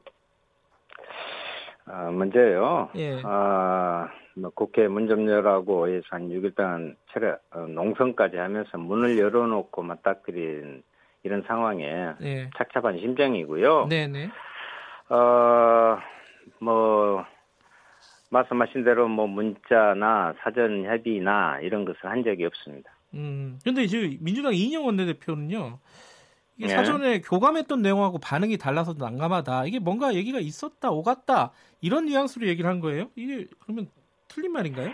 아, 문제요. 예. 아, 뭐 국회 문 좀 열라고 해서 한 6일 동안 체력, 어, 농성까지 하면서 문을 열어놓고 맞닥뜨린 이런 상황에 예. 착잡한 심정이고요. 네네. 어, 뭐, 말씀하신 대로 뭐 문자나 사전 협의나 이런 것을 한 적이 없습니다. 음, 근데 이제 민주당 이인영 원내대표는요. 이게 네. 사전에 교감했던 내용하고 반응이 달라서 난감하다. 이게 뭔가 얘기가 있었다, 오갔다 이런 뉘앙스로 얘기를 한 거예요. 이게 그러면 틀린 말인가요?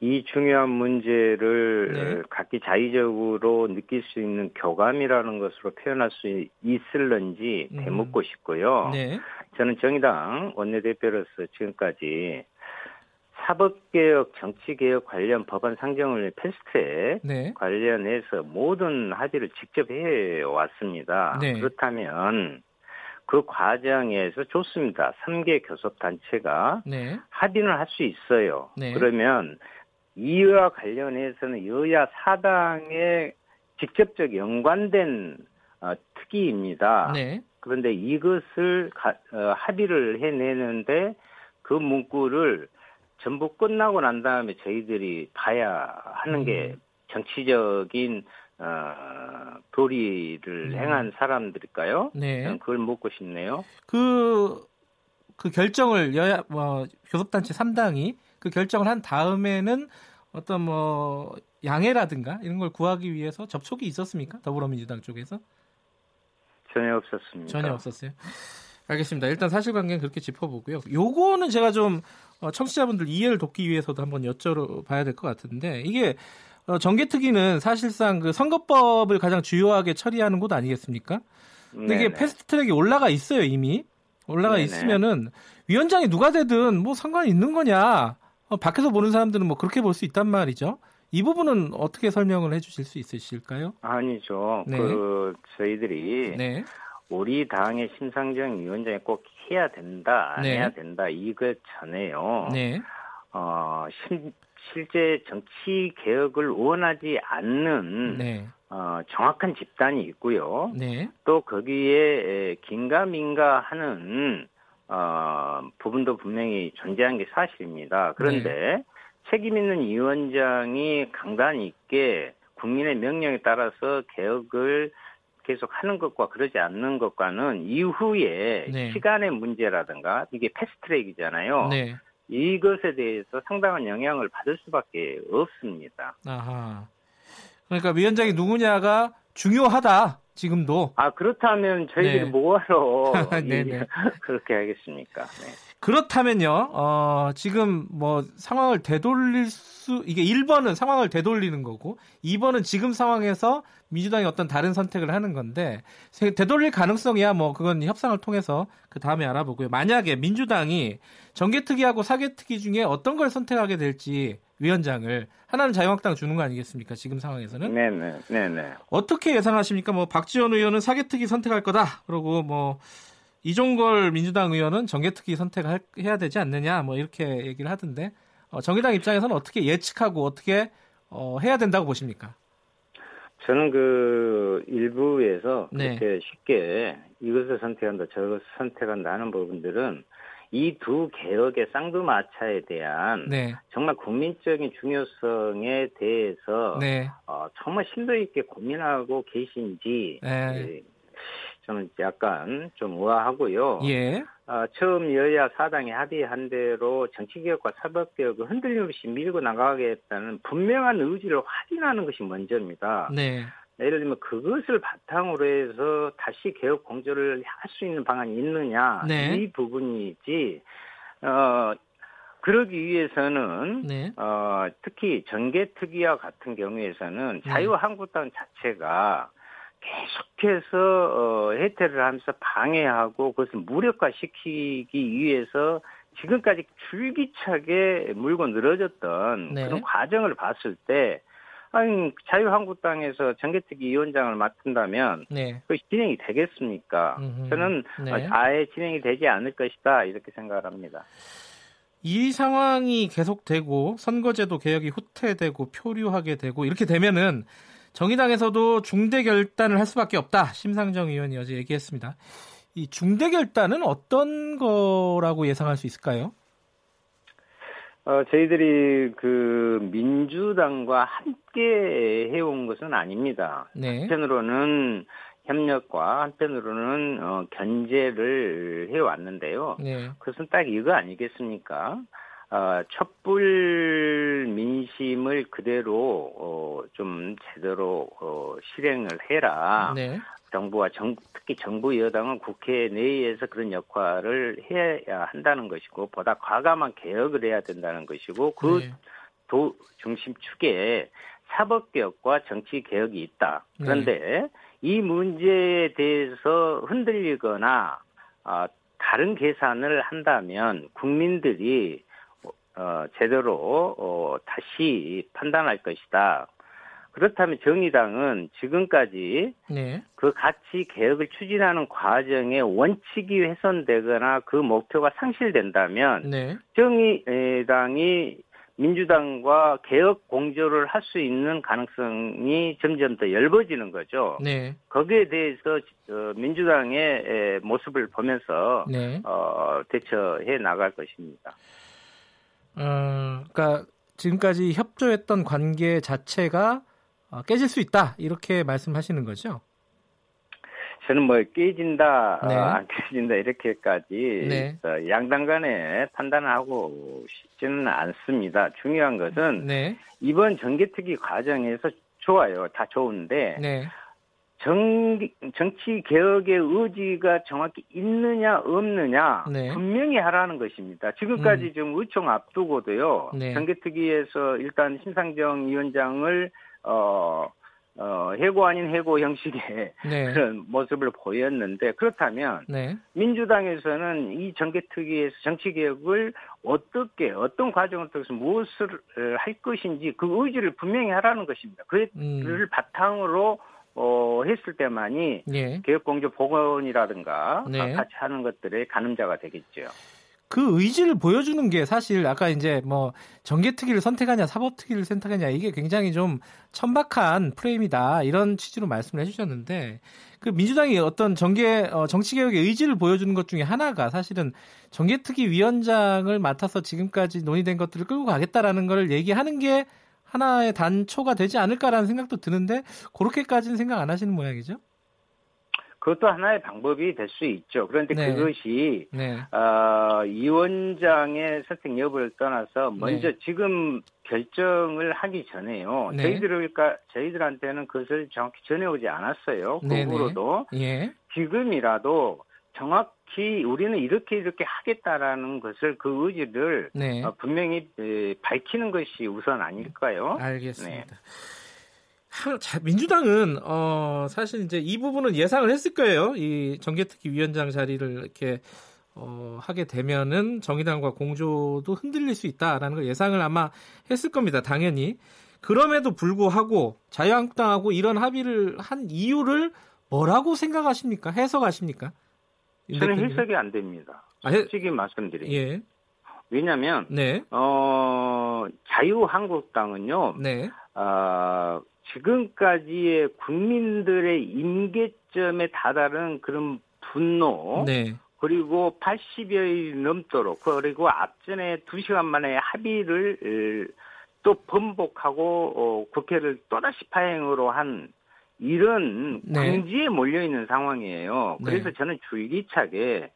이 중요한 문제를 네. 각기 자의적으로 느낄 수 있는 교감이라는 것으로 표현할 수 있을런지 음. 되묻고 싶고요. 네. 저는 정의당 원내대표로서 지금까지 사법개혁, 정치개혁 관련 법안 상정을 패스트에 네. 관련해서 모든 합의를 직접 해왔습니다. 네. 그렇다면 그 과정에서 좋습니다. 3개 교섭단체가 네. 합의는 할수 있어요. 네. 그러면 이와 관련해서는 여야 사당의 직접적 연관된 어, 특기입니다. 네. 그런데 이것을 가, 어, 합의를 해내는데 그 문구를 전부 끝나고 난 다음에 저희들이 봐야 하는 게 음. 정치적인 어, 도리를 음. 행한 사람들일까요? 네. 그걸 묻고 싶네요. 그, 그 결정을 여야, 뭐, 교섭단체 3당이 그 결정을 한 다음에는 어떤 뭐, 양해라든가 이런 걸 구하기 위해서 접촉이 있었습니까? 더불어민주당 쪽에서? 전혀 없었습니다. 전혀 없었어요. 알겠습니다. 일단 사실관계는 그렇게 짚어보고요. 요거는 제가 좀 어, 청취자분들 이해를 돕기 위해서도 한번 여쭤봐야 될 것 같은데 이게 어, 정개특위는 사실상 그 선거법을 가장 주요하게 처리하는 곳 아니겠습니까? 근데 이게 패스트트랙이 올라가 있어요 이미 올라가 네네. 있으면은 위원장이 누가 되든 뭐 상관이 있는 거냐? 어, 밖에서 보는 사람들은 뭐 그렇게 볼 수 있단 말이죠. 이 부분은 어떻게 설명을 해주실 수 있으실까요? 아니죠. 네. 그 저희들이 네. 우리 당의 심상정 위원장이 꼭 해야 된다, 안 네. 해야 된다 이것 전에요. 네. 어, 심, 실제 정치 개혁을 원하지 않는 네. 어, 정확한 집단이 있고요. 네. 또 거기에 긴가민가 하는 어, 부분도 분명히 존재한 게 사실입니다. 그런데 네. 책임 있는 위원장이 강단 있게 국민의 명령에 따라서 개혁을 계속 하는 것과 그러지 않는 것과는 이후에 네. 시간의 문제라든가 이게 패스트트랙이잖아요. 네. 이것에 대해서 상당한 영향을 받을 수밖에 없습니다. 아하. 그러니까 위원장이 누구냐가 중요하다. 지금도. 아 그렇다면 저희들이 네. 뭐하러 네, 네. 그렇게 하겠습니까? 네. 그렇다면요, 어, 지금 뭐 상황을 되돌릴 수, 이게 1번은 상황을 되돌리는 거고, 2번은 지금 상황에서 민주당이 어떤 다른 선택을 하는 건데, 되돌릴 가능성이야 뭐 그건 협상을 통해서 그 다음에 알아보고요. 만약에 민주당이 정개특위하고 사개특위 중에 어떤 걸 선택하게 될지 위원장을 하나는 자유한국당 주는 거 아니겠습니까? 지금 상황에서는. 네네. 네네. 어떻게 예상하십니까? 뭐 박지원 의원은 사개특위 선택할 거다. 그러고 뭐 이종걸 민주당 의원은 정개특위 선택해야 되지 않느냐 뭐 이렇게 얘기를 하던데 어, 정의당 입장에서는 어떻게 예측하고 어떻게 어, 해야 된다고 보십니까? 저는 그 일부에서 네. 그렇게 쉽게 이것을 선택한다 저것을 선택한다 하는 부분들은 이 두 개혁의 쌍두마차에 대한 네. 정말 국민적인 중요성에 대해서 네. 어, 정말 심도 있게 고민하고 계신지 네. 저는 약간 좀 의아하고요. 예. 어, 처음 여야 사당이 합의한 대로 정치개혁과 사법개혁을 흔들림 없이 밀고 나가겠다는 분명한 의지를 확인하는 것이 먼저입니다. 네. 예를 들면 그것을 바탕으로 해서 다시 개혁 공조를 할 수 있는 방안이 있느냐 네. 이 부분이지 어 그러기 위해서는 네. 어 특히 정계 특위와 같은 경우에서는 네. 자유한국당 자체가 계속해서 어, 혜택을 하면서 방해하고 그것을 무력화시키기 위해서 지금까지 줄기차게 물고 늘어졌던 네. 그런 과정을 봤을 때 아니 자유한국당에서 정개특위 위원장을 맡은다면 네. 그 진행이 되겠습니까? 음흠. 저는 네. 아예 진행이 되지 않을 것이다 이렇게 생각을 합니다. 이 상황이 계속되고 선거제도 개혁이 후퇴되고 표류하게 되고 이렇게 되면은 정의당에서도 중대 결단을 할 수밖에 없다. 심상정 의원이 어제 얘기했습니다. 이 중대 결단은 어떤 거라고 예상할 수 있을까요? 어, 저희들이 그 민주당과 함께 해온 것은 아닙니다. 네. 한편으로는 협력과 한편으로는 어, 견제를 해왔는데요. 네. 그것은 딱 이거 아니겠습니까? 어, 촛불 민심을 그대로 어, 좀 제대로 어, 실행을 해라. 네. 정부와 정, 특히 정부 여당은 국회 내에서 그런 역할을 해야 한다는 것이고 보다 과감한 개혁을 해야 된다는 것이고 그도 네. 중심 축에 사법개혁과 정치개혁이 있다. 그런데 네. 이 문제에 대해서 흔들리거나 어, 다른 계산을 한다면 국민들이 어, 제대로 어, 다시 판단할 것이다. 그렇다면 정의당은 지금까지 네. 그 가치 개혁을 추진하는 과정에 원칙이 훼손되거나 그 목표가 상실된다면 네. 정의당이 민주당과 개혁 공조를 할 수 있는 가능성이 점점 더 넓어지는 거죠. 네. 거기에 대해서 어, 민주당의 모습을 보면서 네. 어, 대처해 나갈 것입니다. 어, 그러니까 지금까지 협조했던 관계 자체가 어, 깨질 수 있다 이렇게 말씀하시는 거죠? 저는 뭐 깨진다 네. 안 깨진다 이렇게까지 네. 양당 간에 판단하고 싶지는 않습니다. 중요한 것은 네. 이번 정개특위 과정에서 좋아요, 다 좋은데 네. 정, 정치 개혁의 의지가 정확히 있느냐 없느냐 네. 분명히 하라는 것입니다. 지금까지 음. 지금 의총 앞두고도요. 네. 정개특위에서 일단 심상정 위원장을 어, 어, 해고 아닌 해고 형식의 네. 그런 모습을 보였는데 그렇다면 네. 민주당에서는 이 정개특위에서 정치개혁을 어떻게 어떤 과정을 통해서 무엇을 할 것인지 그 의지를 분명히 하라는 것입니다. 그를 음. 바탕으로 어, 했을 때만이 예. 개혁공조 복원이라든가 네. 같이 하는 것들의 가늠자가 되겠죠. 그 의지를 보여주는 게 사실 아까 이제 뭐 정계특위를 선택하냐 사법특위를 선택하냐 이게 굉장히 좀 천박한 프레임이다 이런 취지로 말씀을 해주셨는데 그 민주당이 어떤 정계 어, 정치개혁의 의지를 보여주는 것 중에 하나가 사실은 정계특위 위원장을 맡아서 지금까지 논의된 것들을 끌고 가겠다라는 걸 얘기하는 게 하나의 단초가 되지 않을까라는 생각도 드는데 그렇게까지는 생각 안 하시는 모양이죠? 그것도 하나의 방법이 될 수 있죠. 그런데 네. 그것이 네. 어, 위원장의 선택 여부를 떠나서 먼저 네. 지금 결정을 하기 전에요. 네. 저희들까 저희들한테는 그것을 정확히 전해오지 않았어요. 그으로도 예. 지금이라도 정확 히 우리는 이렇게 이렇게 하겠다라는 것을 그 의지를 네. 어, 분명히 에, 밝히는 것이 우선 아닐까요? 알겠습니다. 네. 민주당은 어 사실 이제 이 부분은 예상을 했을 거예요. 이 정계특위 위원장 자리를 이렇게 어, 하게 되면은 정의당과 공조도 흔들릴 수 있다라는 걸 예상을 아마 했을 겁니다. 당연히. 그럼에도 불구하고 자유한국당하고 이런 합의를 한 이유를 뭐라고 생각하십니까? 해석하십니까? 저는 해석이 안 됩니다. 아, 솔직히 말씀드리면. 예. 왜냐하면 네. 어, 자유한국당은요. 네. 어, 지금까지의 국민들의 임계점에 다다른 그런 분노, 네. 그리고 80여일 넘도록 그리고 앞전에 2시간 만에 합의를 또 번복하고 어, 국회를 또다시 파행으로 한 이런 네. 궁지에 몰려 있는 상황이에요. 그래서 네. 저는 줄기차게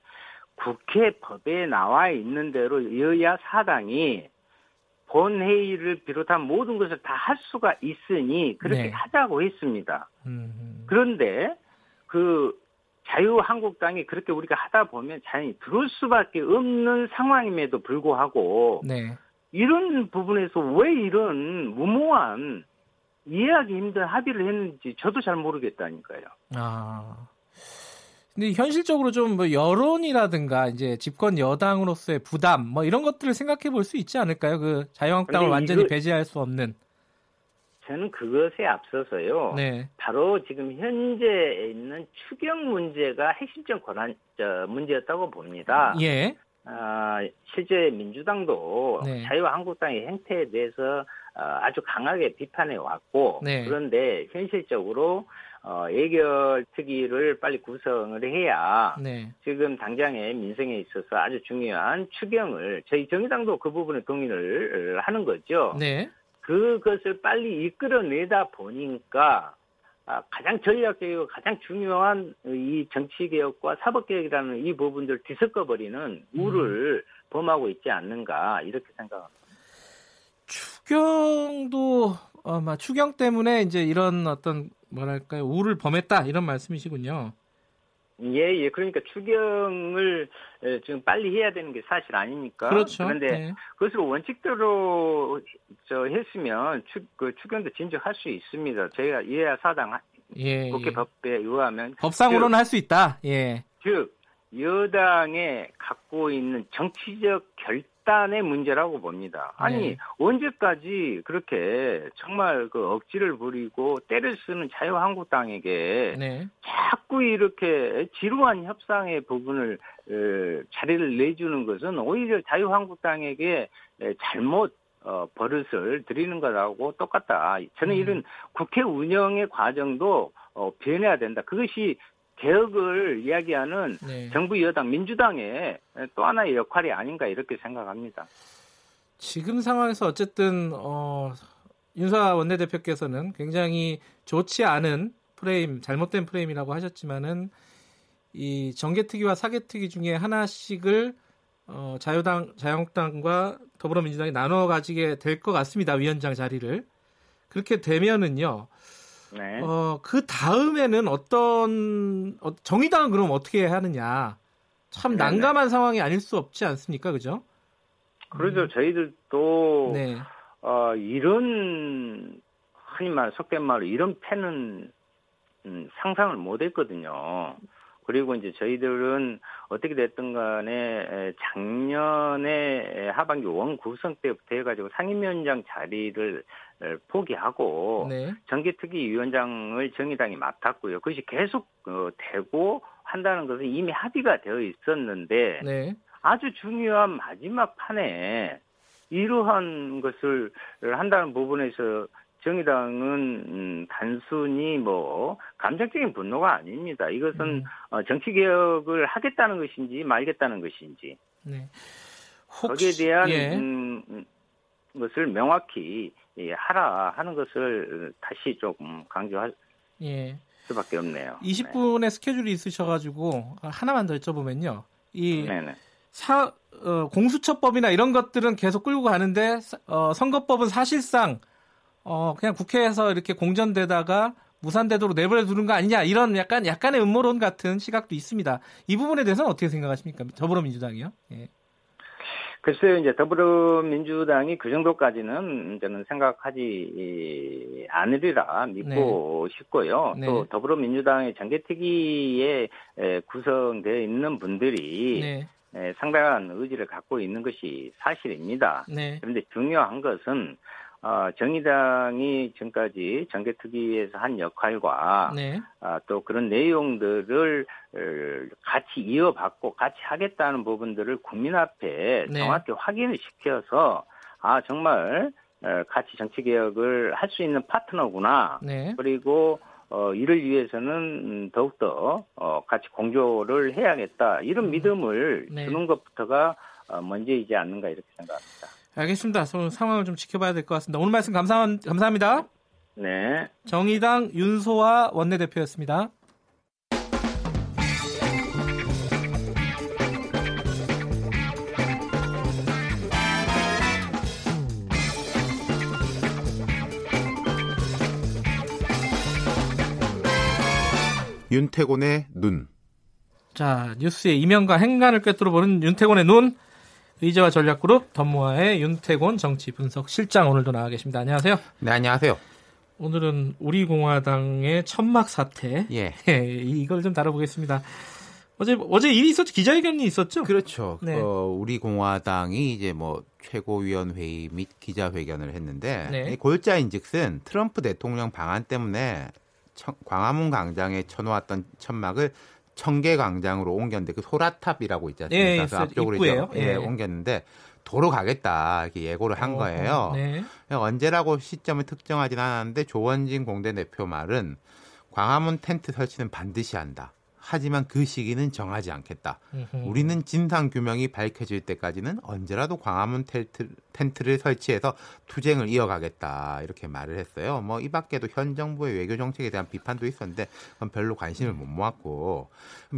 국회 법에 나와 있는 대로 여야 사당이 본회의를 비롯한 모든 것을 다 할 수가 있으니 그렇게 네. 하자고 했습니다. 음. 그런데 그 자유한국당이 그렇게 우리가 하다 보면 자연히 들어올 수밖에 없는 상황임에도 불구하고 네. 이런 부분에서 왜 이런 무모한 이해하기 힘든 합의를 했는지 저도 잘 모르겠다니까요. 아. 근데 현실적으로 좀 뭐 여론이라든가 이제 집권 여당으로서의 부담 뭐 이런 것들을 생각해 볼 수 있지 않을까요? 그 자유한국당을 완전히 이거, 배제할 수 없는. 저는 그것에 앞서서요. 네. 바로 지금 현재 있는 추경 문제가 핵심적 권한 저, 문제였다고 봅니다. 예. 아, 실제 민주당도 네. 자유한국당의 행태에 대해서 어, 아주 강하게 비판해 왔고 네. 그런데 현실적으로 어, 예결 특위를 빨리 구성을 해야 네. 지금 당장의 민생에 있어서 아주 중요한 추경을 저희 정의당도 그 부분에 동의를 하는 거죠. 네. 그것을 빨리 이끌어내다 보니까 아, 가장 전략적이고 가장 중요한 이 정치개혁과 사법개혁이라는 이 부분들 뒤섞어버리는 우를 음. 범하고 있지 않는가 이렇게 생각합니다. 추경도 아마 추경 때문에 이제 이런 어떤 뭐랄까요 우를 범했다 이런 말씀이시군요. 예, 예. 그러니까 추경을 지금 빨리 해야 되는 게 사실 아니니까. 그렇죠. 그런데 네. 그것을 원칙대로 저 했으면 추, 그 추경도 진척할 수 있습니다. 저희가 이해야 사당 예, 국회 예. 법에 의하면 법상으로는 할 수 있다. 예. 즉 여당에 갖고 있는 정치적 결 집단의 문제라고 봅니다. 아니 네. 언제까지 그렇게 정말 그 억지를 부리고 때를 쓰는 자유한국당에게 네. 자꾸 이렇게 지루한 협상의 부분을 에, 자리를 내주는 것은 오히려 자유한국당에게 에, 잘못 어, 버릇을 들이는 거라고 똑같다. 저는 음. 이런 국회 운영의 과정도 어, 변해야 된다. 그것이 개혁을 이야기하는 네. 정부 여당 민주당의 또 하나의 역할이 아닌가 이렇게 생각합니다. 지금 상황에서 어쨌든 어, 윤사 원내대표께서는 굉장히 좋지 않은 프레임, 잘못된 프레임이라고 하셨지만은 이 정계특위와 사개특위 중에 하나씩을 어, 자유당, 자유한국당과 더불어민주당이 나눠 가지게 될 것 같습니다. 위원장 자리를 그렇게 되면은요. 네. 어, 그 다음에는 어떤 어, 정의당은 그럼 어떻게 하느냐? 참 네네. 난감한 상황이 아닐 수 없지 않습니까, 그죠? 그러죠. 음. 저희들도 네. 어, 이런 흔히 말 속된 말로 이런 패는 음, 상상을 못했거든요. 그리고 이제 저희들은 어떻게 됐든 간에 작년에 하반기 원 구성 때부터 해가지고 상임위원장 자리를 포기하고 네. 정기특위 위원장을 정의당이 맡았고요. 그것이 계속 어, 되고 한다는 것은 이미 합의가 되어 있었는데 네. 아주 중요한 마지막 판에 이러한 것을 한다는 부분에서 정의당은 음, 단순히 뭐 감정적인 분노가 아닙니다. 이것은 음. 어, 정치 개혁을 하겠다는 것인지 말겠다는 것인지 네. 거기에 대한 예. 음, 음 것을 명확히 예, 하라 하는 것을 다시 조금 강조할 예. 수밖에 없네요. 20분의 네. 스케줄이 있으셔가지고 하나만 더 여쭤보면요. 이 네네. 사, 어, 공수처법이나 이런 것들은 계속 끌고 가는데 어, 선거법은 사실상 어, 그냥 국회에서 이렇게 공전되다가 무산되도록 내버려 두는 거 아니냐 이런 약간 약간의 음모론 같은 시각도 있습니다. 이 부분에 대해서는 어떻게 생각하십니까? 더불어민주당이요? 예. 글쎄요, 이제 더불어민주당이 그 정도까지는 저는 생각하지 않으리라 믿고 네. 싶고요. 네. 또 더불어민주당의 정개특위에 구성되어 있는 분들이 네. 상당한 의지를 갖고 있는 것이 사실입니다. 네. 그런데 중요한 것은 어, 정의당이 지금까지 정개특위에서 한 역할과 네. 어, 또 그런 내용들을 어, 같이 이어받고 같이 하겠다는 부분들을 국민 앞에 네. 정확히 확인을 시켜서 아 정말 어, 같이 정치 개혁을 할 수 있는 파트너구나. 네. 그리고 어, 이를 위해서는 더욱더 어, 같이 공조를 해야겠다. 이런 음. 믿음을 네. 주는 것부터가 어, 먼저이지 않는가 이렇게 생각합니다. 알겠습니다. 상황을 좀 지켜봐야 될 것 같습니다. 오늘 말씀 감사, 감사합니다. 네. 정의당 윤소아 원내대표였습니다. 윤태곤의 눈. 자, 뉴스의 이면과 행간을 꿰뚫어 보는 윤태곤의 눈. 의제와 전략그룹 덤모아의 윤태곤 정치 분석 실장 오늘도 나와 계십니다. 안녕하세요. 네, 안녕하세요. 오늘은 우리 공화당의 천막 사태. 예. 예 이걸 좀 다뤄보겠습니다. 어제 어제 일이 있었죠. 기자회견이 있었죠. 그렇죠. 네. 어, 우리 공화당이 이제 뭐 최고위원 회의 및 기자회견을 했는데 네. 골자인즉슨 트럼프 대통령 방안 때문에 청, 광화문 광장에 쳐놓았던 천막을 청계광장으로 옮겼는데 그 소라탑이라고 있지 않습니까? 예, 그 앞쪽으로 이제 예, 예, 옮겼는데 도로 가겠다 이렇게 예고를 한 어, 거예요. 네. 언제라고 시점을 특정하진 않았는데 조원진 공대 대표 말은 광화문 텐트 설치는 반드시 한다. 하지만 그 시기는 정하지 않겠다. 으흠. 우리는 진상 규명이 밝혀질 때까지는 언제라도 광화문 텐트, 텐트를 설치해서 투쟁을 이어가겠다 이렇게 말을 했어요. 뭐 이 밖에도 현 정부의 외교 정책에 대한 비판도 있었는데 그건 별로 관심을 못 모았고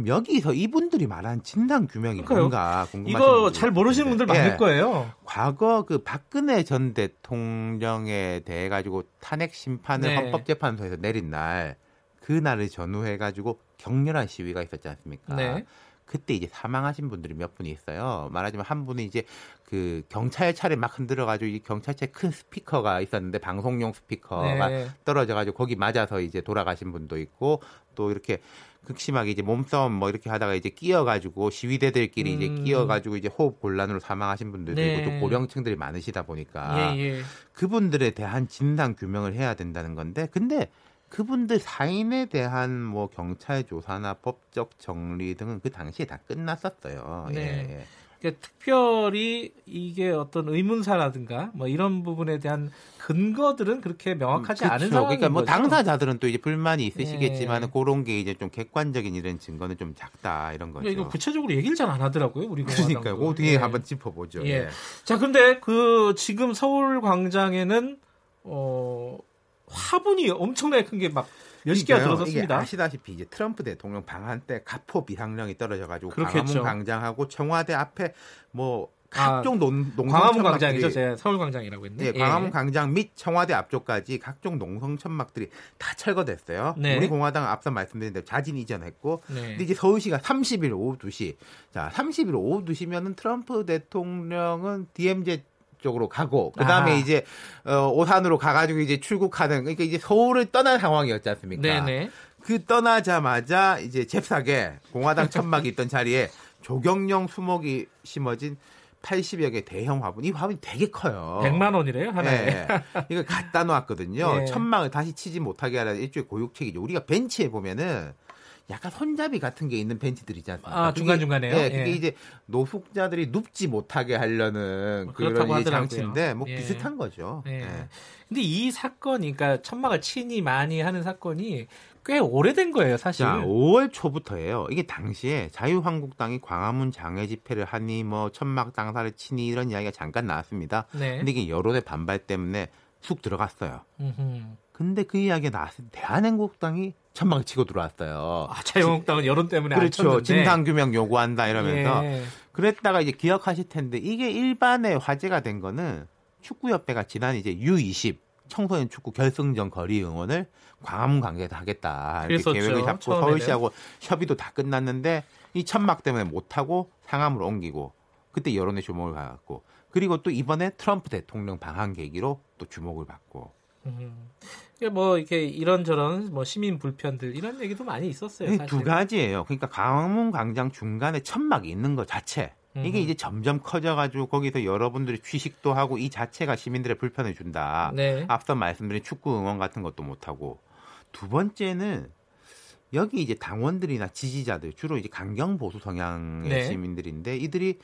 여기서 이분들이 말한 진상 규명이. 뭔가 궁금하신 이거 잘 모르시는 분들 많을 예. 거예요. 과거 그 박근혜 전 대통령에 대해 가지고 탄핵 심판을 네. 헌법재판소에서 내린 날 그날을 전후해 가지고 격렬한 시위가 있었지 않습니까? 네. 그때 이제 사망하신 분들이 몇 분이 있어요. 말하자면 한 분은 이제 그 경찰차를 막 흔들어가지고 이 경찰차에 큰 스피커가 있었는데 방송용 스피커가 네. 떨어져가지고 거기 맞아서 이제 돌아가신 분도 있고 또 이렇게 극심하게 이제 몸싸움 뭐 이렇게 하다가 이제 끼어가지고 시위대들끼리 음. 이제 끼어가지고 이제 호흡 곤란으로 사망하신 분들도 네. 있고 또 고령층들이 많으시다 보니까 예, 예. 그분들에 대한 진상 규명을 해야 된다는 건데 근데 그분들 사인에 대한 뭐 경찰 조사나 법적 정리 등은 그 당시에 다 끝났었어요. 네. 예. 그러니까 특별히 이게 어떤 의문사라든가 뭐 이런 부분에 대한 근거들은 그렇게 명확하지 음, 않은 상황인 그러니까 뭐 거죠. 당사자들은 또 이제 불만이 있으시겠지만 네. 그런 게 이제 좀 객관적인 이런 증거는 좀 작다 이런 거죠. 이거 구체적으로 얘기를 잘 안 하더라고요. 우리 그러니까요. 그 뒤에 예. 한번 짚어보죠. 예. 예. 자, 근데 그 지금 서울 광장에는 어 화분이 엄청나게 큰 게 막 몇십 개가 들어섰습니다. 아시다시피 이제 트럼프 대통령 방한 때 가포 비상령이 떨어져가지고 광화문 광장하고 청와대 앞에 뭐 각종 아, 농, 농 광화문 광장이죠. 제가 서울 광장이라고 했네. 네, 예. 광화문 광장 및 청와대 앞쪽까지 각종 농성 천막들이 다 철거됐어요. 네. 우리 공화당 앞서 말씀드린 대로 자진 이전했고, 네. 근데 이제 서울시가 30일 오후 2시, 자 30일 오후 2시면은 트럼프 대통령은 DMZ 쪽으로 가고 그다음에 아. 이제 어, 오산으로 가가지고 이제 출국하는 그러니까 이제 서울을 떠난 상황이었지 않습니까? 네네. 그 떠나자마자 이제 잽싸게 공화당 천막이 있던 자리에 조경영 수목이 심어진 80여 개 대형 화분. 이 화분이 되게 커요. 100만 원이래요, 하나에. 네. 이걸 갖다 놓았거든요. 네. 천막을 다시 치지 못하게 하라는 일종의 고육책이죠. 우리가 벤치에 보면은 약간 손잡이 같은 게 있는 벤치들 있지 않습니까? 아, 중간중간에요? 네, 그게 예. 이제 노숙자들이 눕지 못하게 하려는 뭐 그런 장치인데 뭐 예. 비슷한 거죠. 예. 네. 근데 이 사건이 그러니까 천막을 친히 많이 하는 사건이 꽤 오래된 거예요, 사실. 자, 5월 초부터예요. 이게 당시에 자유한국당이 광화문 장외 집회를 하니 뭐 천막 당사를 치니 이런 이야기가 잠깐 나왔습니다. 네. 근데 이게 여론의 반발 때문에 쑥 들어갔어요. 음흠. 근데 그 이야기가 나왔을 때 대한민국당이 천막 치고 들어왔어요. 아, 자유한국당은 여론 때문에 그렇죠. 진상규명 요구한다 이러면서 예. 그랬다가 이제 기억하실 텐데 이게 일반의 화제가 된 거는 축구협회가 지난 이제 U20 청소년 축구 결승전 거리 응원을 광화문 관계에서 하겠다 이렇게 계획을 잡고 처음에는. 서울시하고 협의도 다 끝났는데 이 천막 때문에 못 하고 상암으로 옮기고 그때 여론의 주목을 받았고 그리고 또 이번에 트럼프 대통령 방한 계기로 또 주목을 받고. 음. 뭐 이렇게 이런저런 뭐 시민 불편들 이런 얘기도 많이 있었어요. 사실. 두 가지예요. 그러니까 광화문 광장 중간에 천막이 있는 것 자체 이게 이제 점점 커져가지고 거기서 여러분들이 취식도 하고 이 자체가 시민들의 불편을 준다. 네. 앞서 말씀드린 축구 응원 같은 것도 못하고 두 번째는 여기 이제 당원들이나 지지자들 주로 이제 강경 보수 성향의 네. 시민들인데 이들이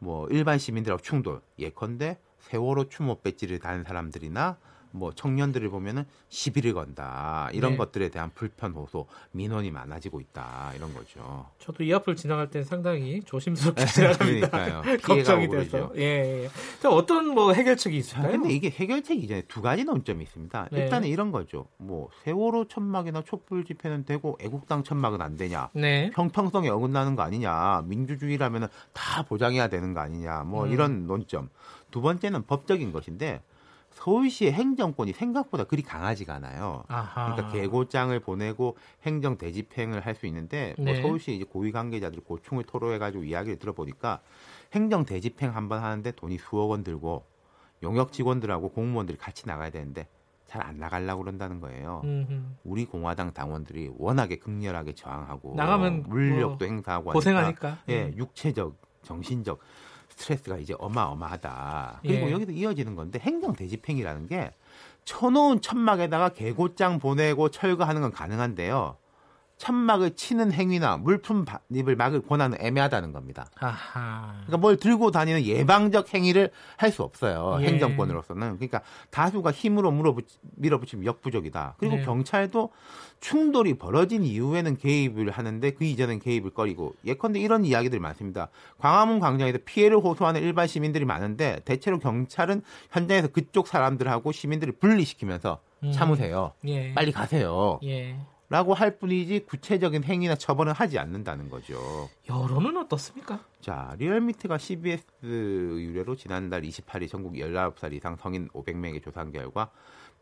뭐 일반 시민들하고 충돌 예컨대 세월호 추모 배지를 다는 사람들이나 뭐 청년들을 보면은 시비를 건다 이런 네. 것들에 대한 불편 호소 민원이 많아지고 있다 이런 거죠. 저도 이 앞을 지나갈 땐 상당히 조심스럽게 지나갑니다. 걱정이 돼서. 예, 예. 자, 어떤 뭐 해결책이 있을까요? 근데 이게 해결책이 이제 두 가지 논점이 있습니다. 네. 일단은 이런 거죠. 뭐 세월호 천막이나 촛불 집회는 되고 애국당 천막은 안 되냐? 네. 형평성에 어긋나는 거 아니냐? 민주주의라면은 다 보장해야 되는 거 아니냐? 뭐 음. 이런 논점. 두 번째는 법적인 것인데 서울시의 행정권이 생각보다 그리 강하지가 않아요. 아하. 그러니까 계고장을 보내고 행정 대집행을 할 수 있는데 뭐 네. 뭐 서울시 이제 고위 관계자들이 고충을 토로해가지고 이야기를 들어보니까 행정 대집행 한 번 하는데 돈이 수억 원 들고 용역 직원들하고 공무원들이 같이 나가야 되는데 잘안 나가려고 그런다는 거예요. 음흠. 우리 공화당 당원들이 워낙에 극렬하게 저항하고 나가면 물력도 뭐 행사하고 고생하니까. 하니까. 예, 음. 육체적, 정신적 스트레스가 이제 어마어마하다. 그리고 예. 여기도 이어지는 건데 행정 대집행이라는 게 쳐놓은 천막에다가 개고장 보내고 철거하는 건 가능한데요. 천막을 치는 행위나 물품 반입을 막을 권한은 애매하다는 겁니다. 아하. 그러니까 뭘 들고 다니는 예방적 행위를 할 수 없어요. 예. 행정권으로서는. 그러니까 다수가 힘으로 밀어붙이면 역부족이다. 그리고 네. 경찰도 충돌이 벌어진 이후에는 개입을 하는데 그 이전엔 개입을 꺼리고 예컨대 이런 이야기들이 많습니다. 광화문 광장에서 피해를 호소하는 일반 시민들이 많은데 대체로 경찰은 현장에서 그쪽 사람들하고 시민들을 분리시키면서 음. 참으세요. 예. 빨리 가세요. 예. 라고 할 뿐이지 구체적인 행위나 처벌은 하지 않는다는 거죠. 여론은 어떻습니까? 자, 리얼미트가 CBS 의뢰로 지난달 28일 전국 19살 이상 성인 500명에게 조사한 결과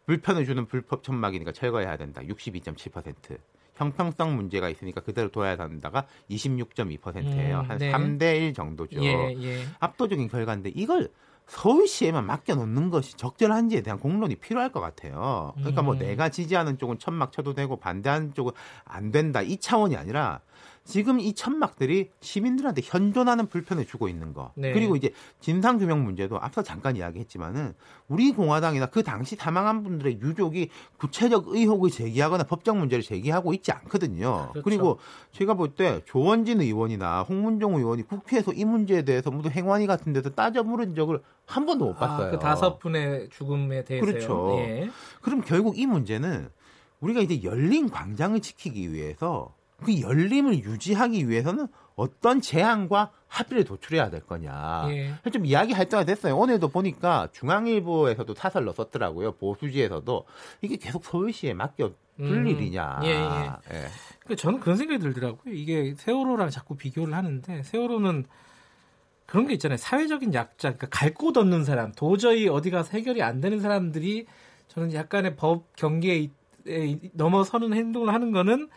불편을 주는 불법 천막이니까 철거해야 된다. 62.7%. 형평성 문제가 있으니까 그대로 둬야 된다가 26.2%예요. 음, 한 네. 3대 1 정도죠. 예, 예. 압도적인 결과인데 이걸 서울시에만 맡겨놓는 것이 적절한지에 대한 공론이 필요할 것 같아요. 그러니까 뭐 음. 내가 지지하는 쪽은 천막 쳐도 되고 반대하는 쪽은 안 된다 이 차원이 아니라 지금 이 천막들이 시민들한테 현존하는 불편을 주고 있는 거. 네. 그리고 이제 진상 규명 문제도 앞서 잠깐 이야기했지만은 우리 공화당이나 그 당시 사망한 분들의 유족이 구체적 의혹을 제기하거나 법적 문제를 제기하고 있지 않거든요. 그렇죠. 그리고 제가 볼 때 조원진 의원이나 홍문종 의원이 국회에서 이 문제에 대해서 모두 행원위 같은 데서 따져 물은 적을 한 번도 못 아, 봤어요. 아, 그 다섯 분의 죽음에 대해서 그렇죠. 예. 그럼 결국 이 문제는 우리가 이제 열린 광장을 지키기 위해서 그 열림을 유지하기 위해서는 어떤 제한과 합의를 도출해야 될 거냐. 예. 좀 이야기할 때가 됐어요. 오늘도 보니까 중앙일보에서도 사설로 썼더라고요. 보수지에서도 이게 계속 서울시에 맡겨 둘 음. 일이냐. 예, 예. 예. 그러니까 저는 그런 생각이 들더라고요. 이게 세월호랑 자꾸 비교를 하는데 세월호는 그런 게 있잖아요. 사회적인 약자, 그러니까 갈 곳 없는 사람, 도저히 어디 가서 해결이 안 되는 사람들이 저는 약간의 법 경계에 넘어서는 행동을 하는 거는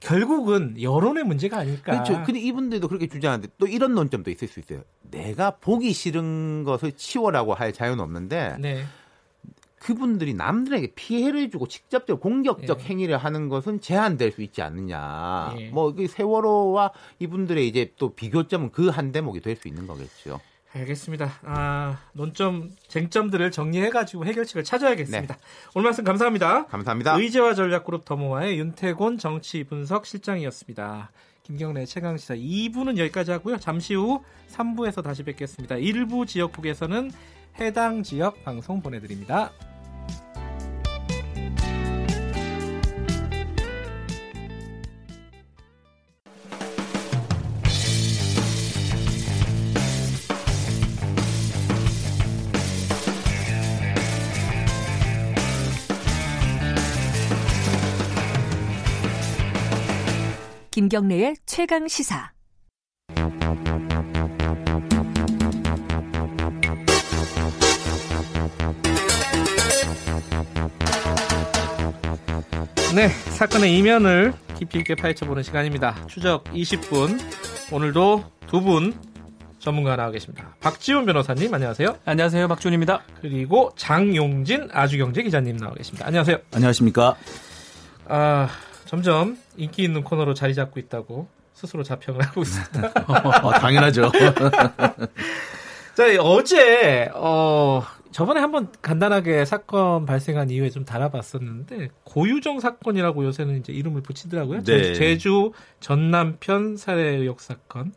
결국은 여론의 문제가 아닐까. 그렇죠. 근데 이분들도 그렇게 주장하는데 또 이런 논점도 있을 수 있어요. 내가 보기 싫은 것을 치워라고 할 자유는 없는데 네. 그분들이 남들에게 피해를 주고 직접적 공격적 네. 행위를 하는 것은 제한될 수 있지 않느냐. 네. 뭐 세월호와 이분들의 이제 또 비교점은 그 한 대목이 될 수 있는 거겠죠. 알겠습니다. 아, 논점, 쟁점들을 정리해가지고 해결책을 찾아야겠습니다. 네. 오늘 말씀 감사합니다. 감사합니다. 의제와 전략그룹 더모아의 윤태곤 정치 분석 실장이었습니다. 김경래 최강 시사 2부는 여기까지 하고요. 잠시 후 3부에서 다시 뵙겠습니다. 일부 지역국에서는 해당 지역 방송 보내드립니다. 김경래의 최강 시사. 네, 사건의 이면을 깊이 있게 파헤쳐보는 시간입니다. 추적 20분. 오늘도 두 분 전문가 나와 계십니다. 박지훈 변호사님, 안녕하세요. 안녕하세요. 박준입니다. 그리고 장용진 아주경제 기자님 나와 계십니다. 안녕하세요. 안녕하십니까. 아, 점점 인기 있는 코너로 자리 잡고 있다고 스스로 자평을 하고 있습니다. 어, 당연하죠. 자, 어제, 어, 저번에 한번 간단하게 사건 발생한 이후에 좀 다뤄봤었는데 고유정 사건이라고 요새는 이제 이름을 붙이더라고요. 네. 제주 전남편 살해 의혹 사건.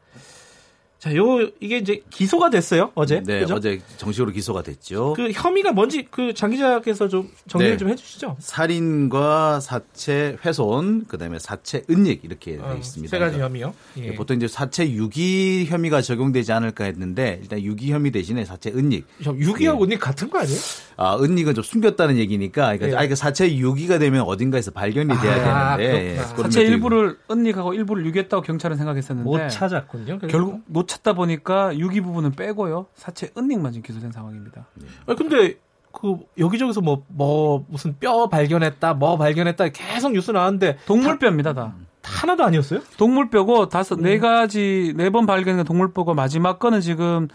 자, 요 이게 이제 기소가 됐어요 어제. 네, 그죠? 어제 정식으로 기소가 됐죠. 그 혐의가 뭔지 그 장 기자께서 좀 정리를 네. 좀 해주시죠. 살인과 사체 훼손, 그다음에 사체 은닉 이렇게 어, 돼 있습니다. 세 가지 혐의요. 예. 보통 이제 사체 유기 혐의가 적용되지 않을까 했는데 일단 유기 혐의 대신에 사체 은닉. 유기하고 예. 은닉 같은 거 아니에요? 아, 은닉은 좀 숨겼다는 얘기니까 그러니까 예. 아, 그 사체 유기가 되면 어딘가에서 발견이 돼야 아, 되는데 예. 사체 일부를 은닉하고 일부를 유기했다고 경찰은 생각했었는데 못 찾았군요. 결국 못 찾다 보니까 유기 부분은 빼고요. 사체 은닉만 지금 기소된 상황입니다. 네. 아 근데 그 여기저기서 뭐뭐 뭐 무슨 뼈 발견했다, 뭐 발견했다 계속 뉴스 나왔는데 동물뼈입니다 다. 하나도 아니었어요? 동물뼈고 다섯 네 음. 네 가지 네 번 발견된 동물뼈고 마지막 거는 지금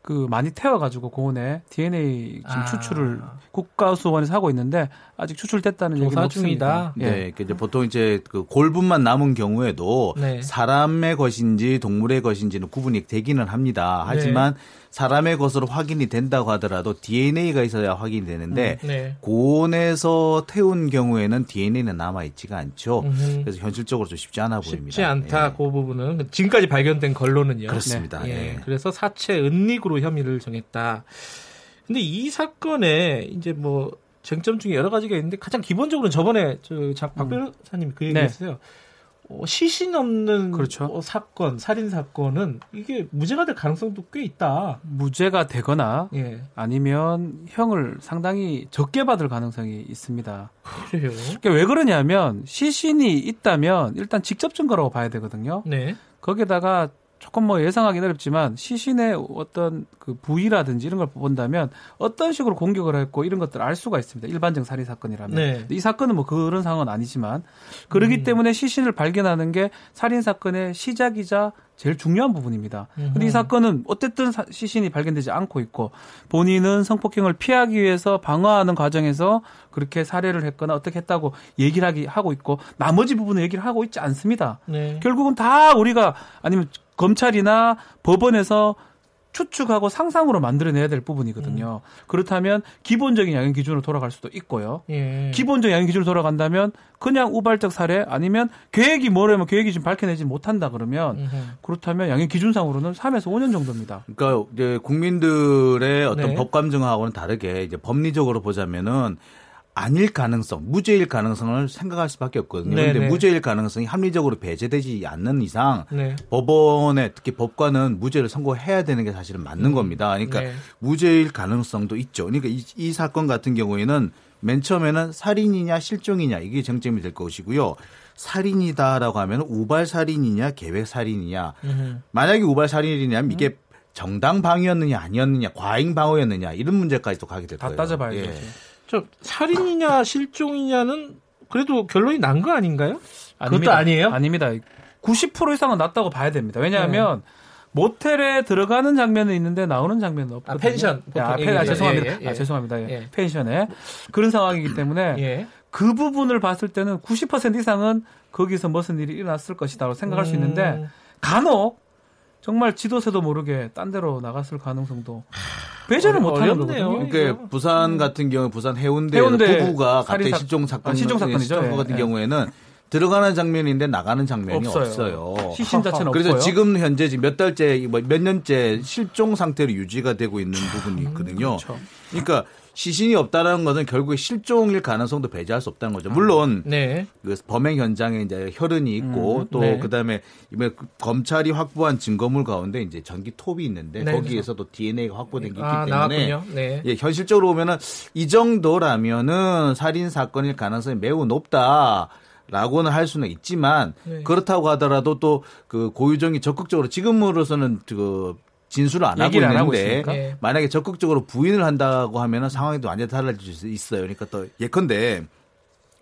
그 많이 태워가지고 고온에 DNA 지금 아. 추출을 국가수원에서 하고 있는데 아직 추출됐다는 얘기는 없습니다. 네, 네. 이제 보통 이제 그 골분만 남은 경우에도 네. 사람의 것인지 동물의 것인지는 구분이 되기는 합니다. 하지만 네. 사람의 것으로 확인이 된다고 하더라도 DNA가 있어야 확인이 되는데 음, 네. 고온에서 태운 경우에는 DNA는 남아 있지가 않죠. 음흠. 그래서 현실적으로 좀 쉽지 않아 보입니다. 쉽지 않다. 예. 그 부분은 지금까지 발견된 걸로는요. 그렇습니다. 네. 예. 예. 그래서 사체 은닉으로 혐의를 정했다. 근데 이 사건에 이제 뭐 쟁점 중에 여러 가지가 있는데 가장 기본적으로는 저번에 저박 음. 변호사님 그 얘기했어요. 네. 어, 시신 없는 그렇죠. 어, 사건, 살인 사건은 이게 무죄가 될 가능성도 꽤 있다. 무죄가 되거나 예. 아니면 형을 상당히 적게 받을 가능성이 있습니다. 그래요? 그러니까 왜 그러냐면 시신이 있다면 일단 직접 증거라고 봐야 되거든요. 네. 거기다가 조금 뭐 예상하기는 어렵지만 시신의 어떤 그 부위라든지 이런 걸 본다면 어떤 식으로 공격을 했고 이런 것들을 알 수가 있습니다. 일반적 살인 사건이라면. 네. 이 사건은 뭐 그런 상황은 아니지만 그러기 음. 때문에 시신을 발견하는 게 살인 사건의 시작이자 제일 중요한 부분입니다. 근데 이 사건은 어쨌든 시신이 발견되지 않고 있고 본인은 성폭행을 피하기 위해서 방어하는 과정에서 그렇게 살해를 했거나 어떻게 했다고 얘기를 하기 하고 있고 나머지 부분은 얘기를 하고 있지 않습니다. 네. 결국은 다 우리가 아니면 검찰이나 법원에서 추측하고 상상으로 만들어내야 될 부분이거든요. 음. 그렇다면 기본적인 양형 기준으로 돌아갈 수도 있고요. 예. 기본적 양형 기준으로 돌아간다면 그냥 우발적 살해 아니면 계획이 뭐라면 계획이 지금 밝혀내지 못한다 그러면 음흠. 그렇다면 양형 기준상으로는 3에서 5년 정도입니다. 그러니까 이제 국민들의 어떤 네. 법 감정하고는 다르게 이제 법리적으로 보자면은 아닐 가능성, 무죄일 가능성을 생각할 수밖에 없거든요. 그런데 네, 네. 무죄일 가능성이 합리적으로 배제되지 않는 이상 네. 법원에 특히 법관은 무죄를 선고해야 되는 게 사실은 맞는 음. 겁니다. 그러니까 네. 무죄일 가능성도 있죠. 그러니까 이, 이 사건 같은 경우에는 맨 처음에는 살인이냐 실종이냐 이게 정점이 될 것이고요. 살인이다라고 하면 우발 살인이냐 계획 살인이냐. 만약에 우발 살인이냐면 이게 음. 정당 방위였느냐 아니었느냐 과잉 방어였느냐 이런 문제까지도 가게 될 거예요. 다 따져봐야죠. 예. 저 살인이냐 실종이냐는 그래도 결론이 난 거 아닌가요? 아닙니다. 그것도 아니에요? 아닙니다. 90% 이상은 났다고 봐야 됩니다. 왜냐하면 네. 모텔에 들어가는 장면은 있는데 나오는 장면은 없거든요. 아, 펜션. 아, 펜, 아, 죄송합니다. 예, 예, 예. 아, 죄송합니다. 예. 예. 펜션에 그런 상황이기 때문에 예. 그 부분을 봤을 때는 90% 이상은 거기서 무슨 일이 일어났을 것이다라고 생각할 음. 수 있는데 음. 간혹 정말 지도세도 모르게 딴 데로 나갔을 가능성도 배제를 못 하는 거거든요. 그러니까 부산 같은 경우 부산 해운대, 해운대 부부가 갑자기 실종 사건, 아, 실종 사건이죠. 실종 같은 예. 경우에는 들어가는 장면인데 나가는 장면이 없어요. 없어요. 시신 자체는 그래서. 지금 현재 몇 달째, 뭐몇 년째 실종 상태로 유지가 되고 있는 부분이 있거든요. 그렇죠. 그러니까 시신이 없다라는 것은 결국에 실종일 가능성도 배제할 수 없다는 거죠. 물론 네. 그 범행 현장에 이제 혈흔이 있고 음, 또 네. 그다음에 이번에 그 검찰이 확보한 증거물 가운데 이제 전기 톱이 있는데 네, 거기에서도 DNA가 확보된 게 있기 아, 때문에 네. 예, 현실적으로 보면은 이 정도라면은 살인 사건일 가능성이 매우 높다. 라고는 할 수는 있지만 네. 그렇다고 하더라도 또 그 고유정이 적극적으로 지금으로서는 그 진술을 안 하고 있는데 네. 만약에 적극적으로 부인을 한다고 하면 상황이 또 완전히 달라질 수 있어요. 그러니까 또 예컨대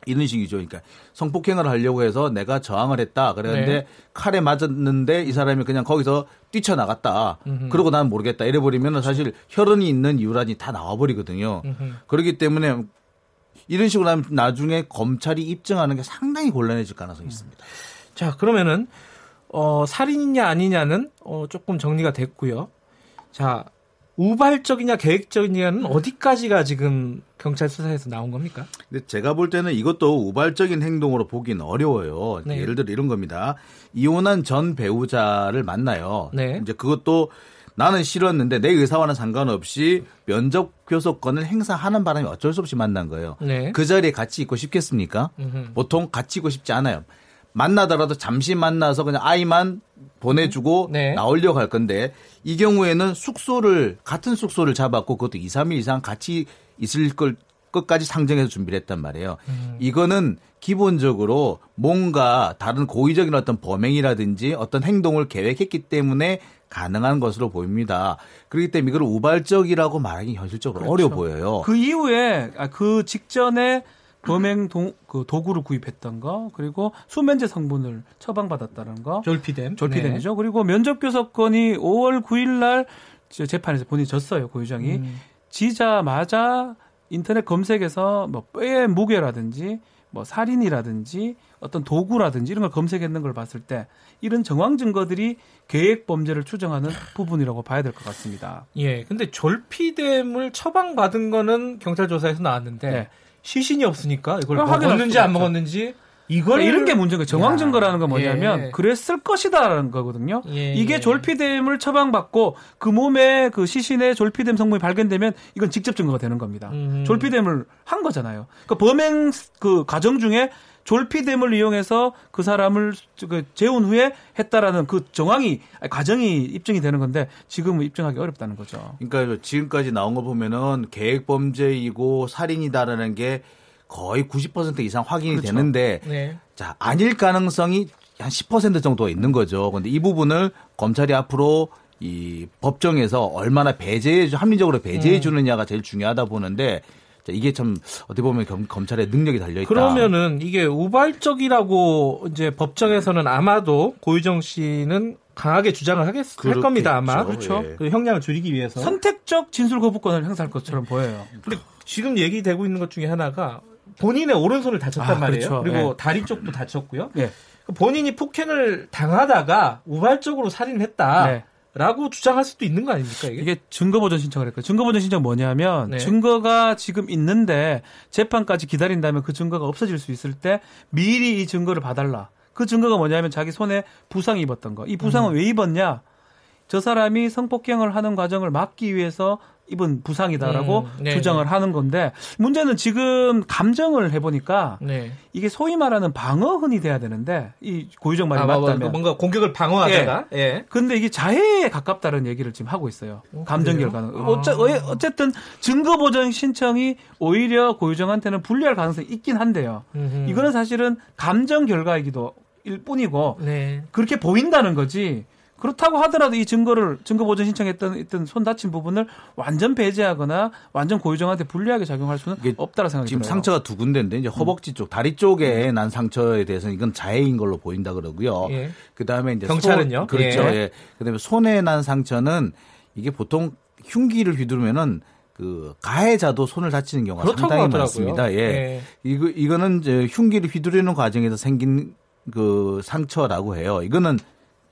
이런 식이죠. 그러니까 성폭행을 하려고 해서 내가 저항을 했다. 그랬는데 네. 칼에 맞았는데 이 사람이 그냥 거기서 뛰쳐나갔다. 음흠. 그러고 난 모르겠다. 이래버리면 사실 혈흔이 있는 이유란이 다 나와버리거든요. 음흠. 그렇기 때문에 이런 식으로 하면 나중에 검찰이 입증하는 게 상당히 곤란해질 가능성이 있습니다. 자, 그러면은 어, 살인이냐 아니냐는 어, 조금 정리가 됐고요. 자, 우발적이냐 계획적이냐는 어디까지가 지금 경찰 수사에서 나온 겁니까? 근데 제가 볼 때는 이것도 우발적인 행동으로 보기는 어려워요. 네. 예를 들어 이런 겁니다. 이혼한 전 배우자를 만나요. 네. 이제 그것도 나는 싫었는데 내 의사와는 상관없이 면접 교섭권을 행사하는 바람에 어쩔 수 없이 만난 거예요. 네. 그 자리에 같이 있고 싶겠습니까? 음흠. 보통 같이 있고 싶지 않아요. 만나더라도 잠시 만나서 그냥 아이만 보내주고 네. 나오려고 할 건데 이 경우에는 숙소를 같은 숙소를 잡았고 그것도 2, 3일 이상 같이 있을 걸 끝까지 상정해서 준비를 했단 말이에요. 음. 이거는 기본적으로 뭔가 다른 고의적인 어떤 범행이라든지 어떤 행동을 계획했기 때문에 가능한 것으로 보입니다. 그렇기 때문에 이걸 우발적이라고 말하기 현실적으로 그렇죠. 어려 보여요. 그 이후에 아, 그 직전에 범행 도, 그 도구를 구입했던 거 그리고 수면제 성분을 처방받았다는 거 졸피뎀 졸피뎀이죠. 네. 그리고 면접 교섭권이 5월 9일 날 재판에서 본인이 졌어요 고유정이 음. 지자마자 인터넷 검색에서 뭐 뼈의 무게라든지 뭐 살인이라든지 어떤 도구라든지 이런 걸 검색했는 걸 봤을 때 이런 정황 증거들이 계획 범죄를 추정하는 부분이라고 봐야 될 것 같습니다. 예. 근데 졸피뎀을 처방받은 거는 경찰 조사에서 나왔는데 네. 시신이 없으니까 이걸 먹었는지 안 먹었는지 이걸 그러니까 이런 게 문제가 정황 증거라는 건 뭐냐면 예. 그랬을 것이다라는 거거든요. 예. 이게 예. 졸피뎀을 처방받고 그 몸에 그 시신에 졸피뎀 성분이 발견되면 이건 직접 증거가 되는 겁니다. 음. 졸피뎀을 한 거잖아요. 그 범행 그 과정 중에 졸피뎀을 이용해서 그 사람을 그 재운 후에 했다라는 그 정황이 과정이 입증이 되는 건데 지금은 입증하기 어렵다는 거죠. 그러니까 지금까지 나온 거 보면은 계획 범죄이고 살인이다라는 게 거의 90% 이상 확인이 그렇죠. 되는데 네. 자 아닐 가능성이 한 10% 정도 있는 거죠. 근데 이 부분을 검찰이 앞으로 이 법정에서 얼마나 배제해 합리적으로 배제해 음. 주느냐가 제일 중요하다 보는데 이게 참 어떻게 보면 검, 검찰의 능력이 달려 있다. 그러면은 이게 우발적이라고 이제 법정에서는 아마도 고유정 씨는 강하게 주장을 하겠 할 겁니다 아마 그렇죠. 예. 그 형량을 줄이기 위해서 선택적 진술 거부권을 행사할 것처럼 보여요. 근데 지금 얘기되고 있는 것 중에 하나가 본인의 오른손을 다쳤단 아, 말이에요. 그렇죠. 그리고 네. 다리 쪽도 다쳤고요. 네. 본인이 폭행을 당하다가 우발적으로 살인했다. 네. 라고 주장할 수도 있는 거 아닙니까 이게? 이게 증거 보전 신청을 했고 증거 보전 신청 뭐냐면 네. 증거가 지금 있는데 재판까지 기다린다면 그 증거가 없어질 수 있을 때 미리 이 증거를 봐달라. 그 증거가 뭐냐면 자기 손에 부상이 입었던 거. 이 부상은 음. 왜 입었냐? 저 사람이 성폭행을 하는 과정을 막기 위해서 입은 부상이다라고 음, 네, 주장을 네. 하는 건데 문제는 지금 감정을 해보니까 네. 이게 소위 말하는 방어흔이 돼야 되는데 이 고유정 말이 아, 맞다면 뭔가 공격을 방어하다가 예. 예. 근데 이게 자해에 가깝다는 얘기를 지금 하고 있어요. 어, 감정 결과는 아. 어째, 어쨌든 증거 보정 신청이 오히려 고유정한테는 불리할 가능성이 있긴 한데요. 음흠. 이거는 사실은 감정 결과이기도 일 뿐이고 네. 그렇게 보인다는 거지. 그렇다고 하더라도 이 증거를 증거 보전 신청했던 있던 손 다친 부분을 완전 배제하거나 완전 고유정한테 불리하게 작용할 수는 없다라 생각이 지금 들어요. 상처가 두 군데인데 이제 허벅지 쪽, 다리 쪽에 음. 난 상처에 대해서는 이건 자해인 걸로 보인다 그러고요. 예. 그다음에 이제 경찰은요? 손, 그렇죠. 예. 예. 그다음에 손에 난 상처는 이게 보통 흉기를 휘두르면은 그 가해자도 손을 다치는 경우가 상당히 하더라고요. 많습니다. 예. 예. 이거 이거는 이제 흉기를 휘두르는 과정에서 생긴 그 상처라고 해요. 이거는